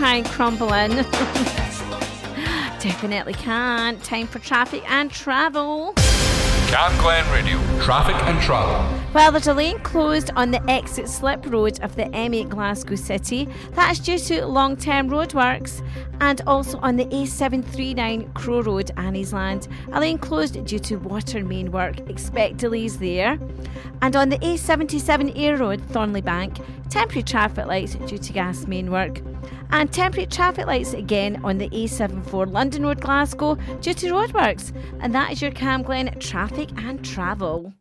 apple pie crumble in. Definitely can't. Time for traffic and travel. Cam Glen Radio. Traffic and travel. Well, there's a lane closed on the exit slip road of the M8 Glasgow City. That's due to long term roadworks. And also on the A739 Crow Road, Anniesland. A lane closed due to water main work. Expect delays there. And on the A77 Ayr Road, Thornliebank, temporary traffic lights due to gas main work. And temporary traffic lights again on the A74 London Road, Glasgow, due to roadworks. And that is your Cam Glen traffic and travel.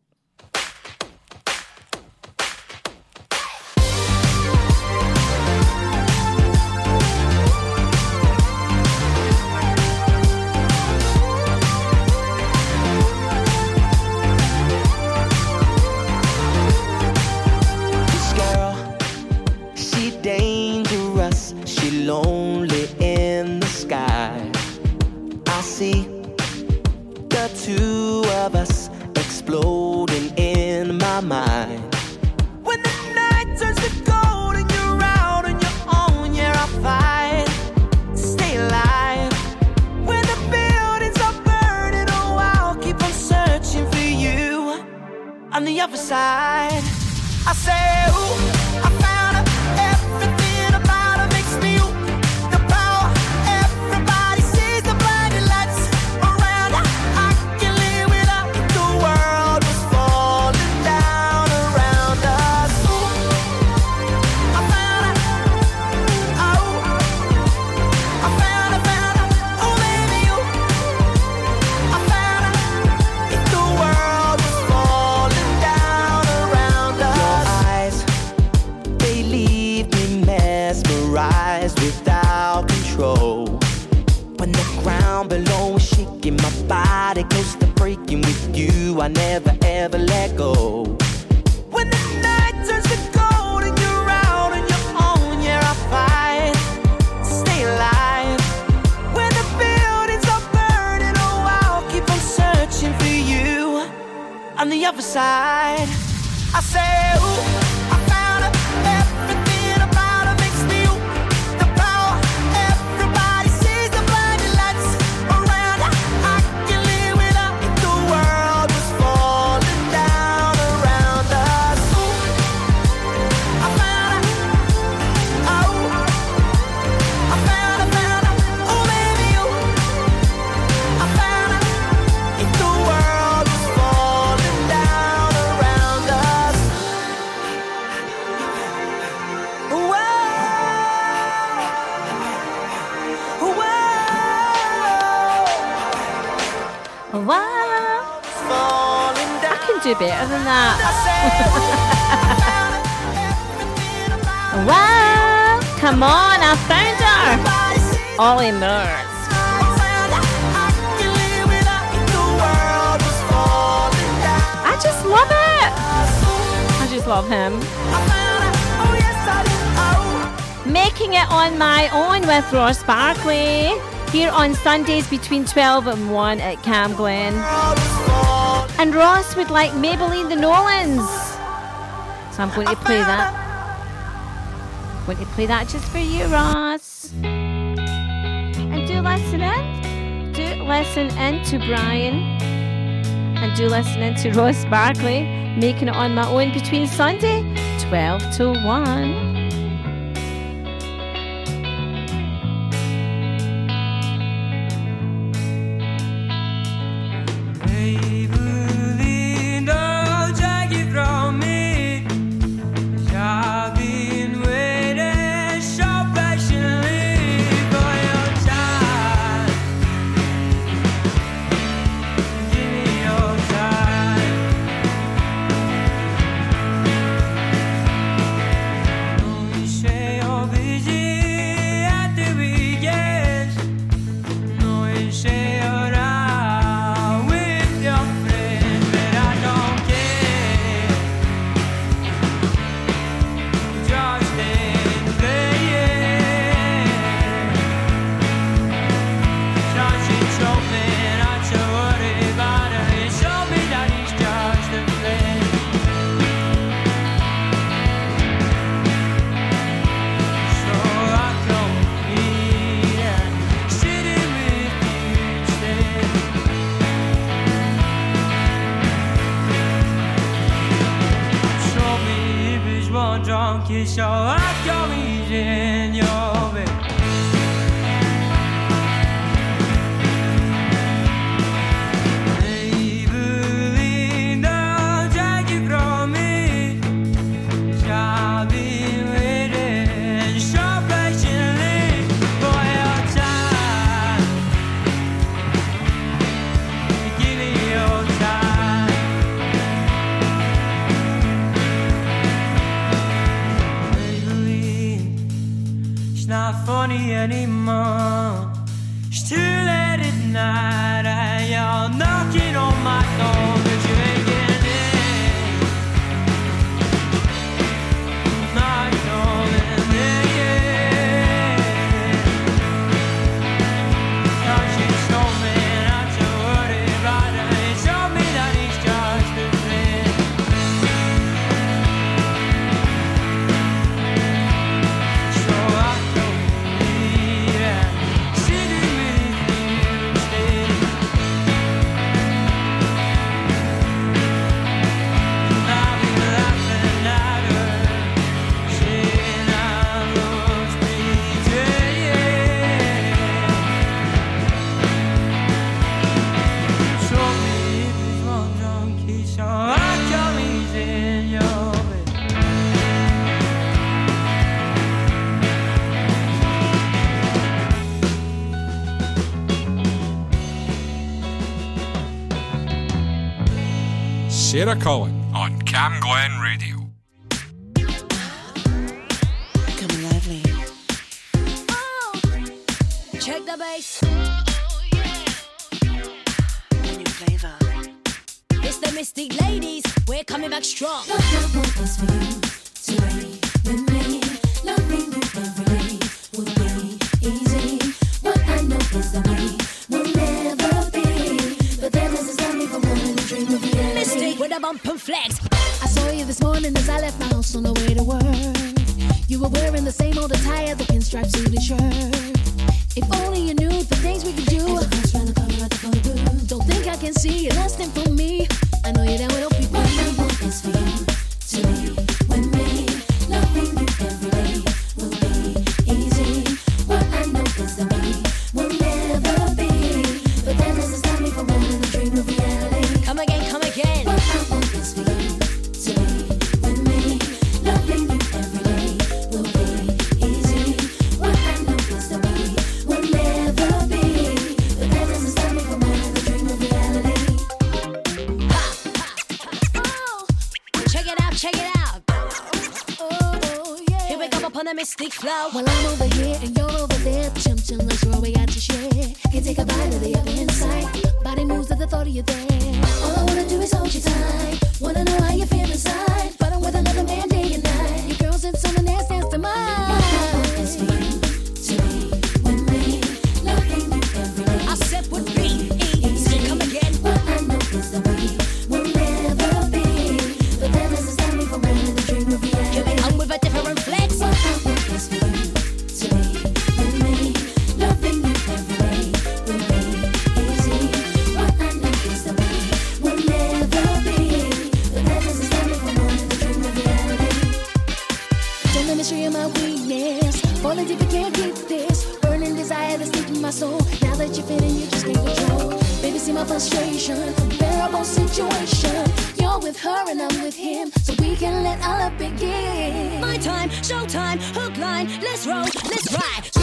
Ross Barkley here on Sundays between 12 and 1 at Cam Glen. And Ross would like Maybelline the Nolans. So I'm going to play that. I'm going to play that just for you, Ross. And do listen in. Do listen in to Brian. And do listen in to Ross Barkley making it on my own between Sunday 12 to 1. Sarah Cullen on Cam Glen Radio. Come lively. Oh, check the bass. Oh, yeah. New flavor. It's the Mystic Ladies. We're coming back strong. up and begin. my time, showtime, hook line, let's roll, let's ride.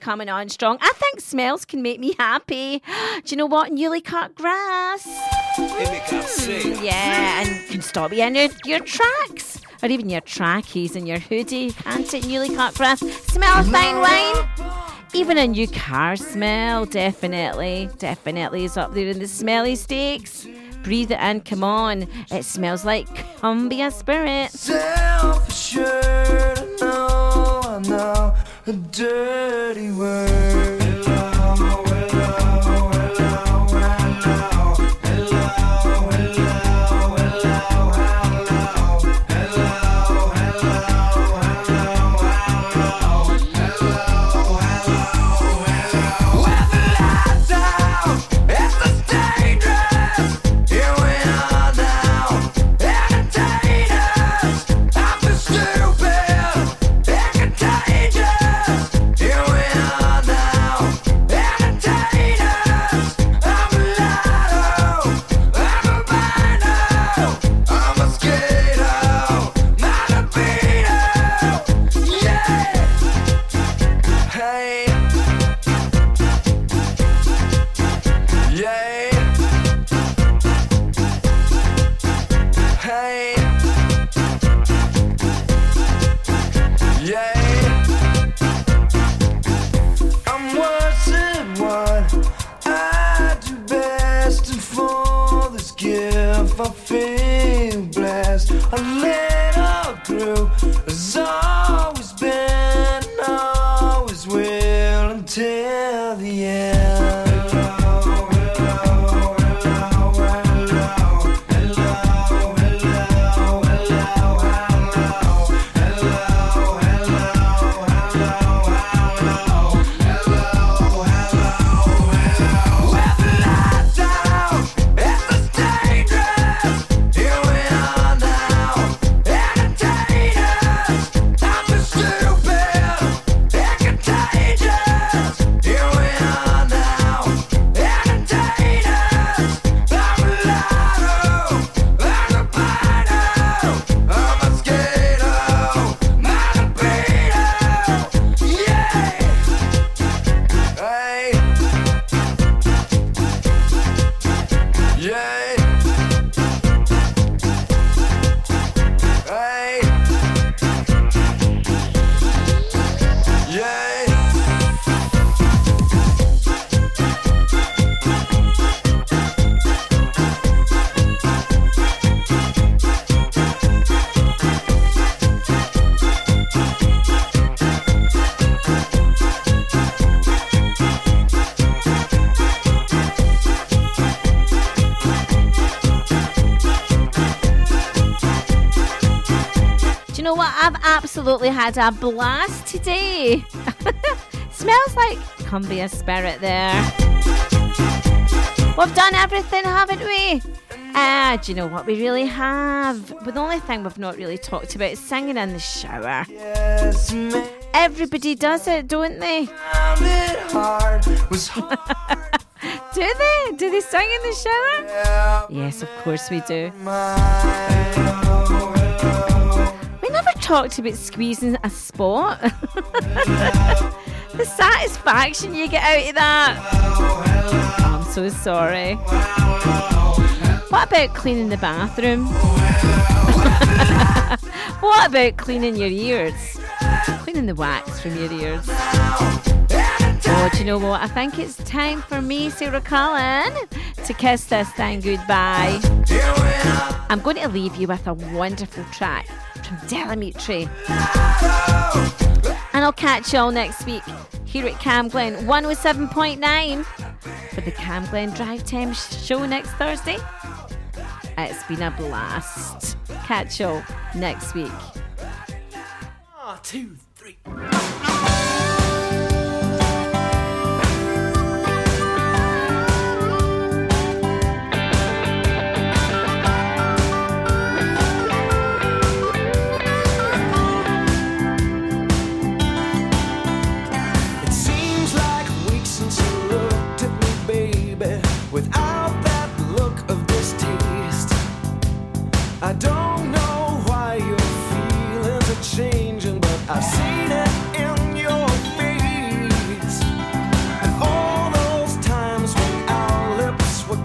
coming on strong. I think smells can make me happy. Do you know what? Newly cut grass. Mm, yeah, and can stop you in your, your tracks. Or even your trackies and your hoodie, can't it? Newly cut grass. Smell fine wine even a new car smell definitely definitely is up there in the smelly steaks breathe it in come on it smells like cumbia spirit Self-assured, I know, I know a dirty word. Absolutely had a blast today. Smells like Cumbia spirit there. We've done everything, haven't we? Ah, do you know what we really have? But the only thing we've not really talked about is singing in the shower. Everybody does it, don't they? do they? Do they sing in the shower? Yes, of course we do. Talked about squeezing a spot. the satisfaction you get out of that. I'm so sorry. What about cleaning the bathroom? what about cleaning your ears? Cleaning the wax from your ears. Oh, do you know what? I think it's time for me, Sarah Cullen, to kiss this thing goodbye. I'm going to leave you with a wonderful track from Del Amitri. And I'll catch you all next week here at Cam Glen 107.9 for the Cam Glen Drive Time show next Thursday. It's been a blast. Catch you all next week. One, two, three. I don't know why your feelings are changing, but I've seen it in your face. And all those times when our lips were.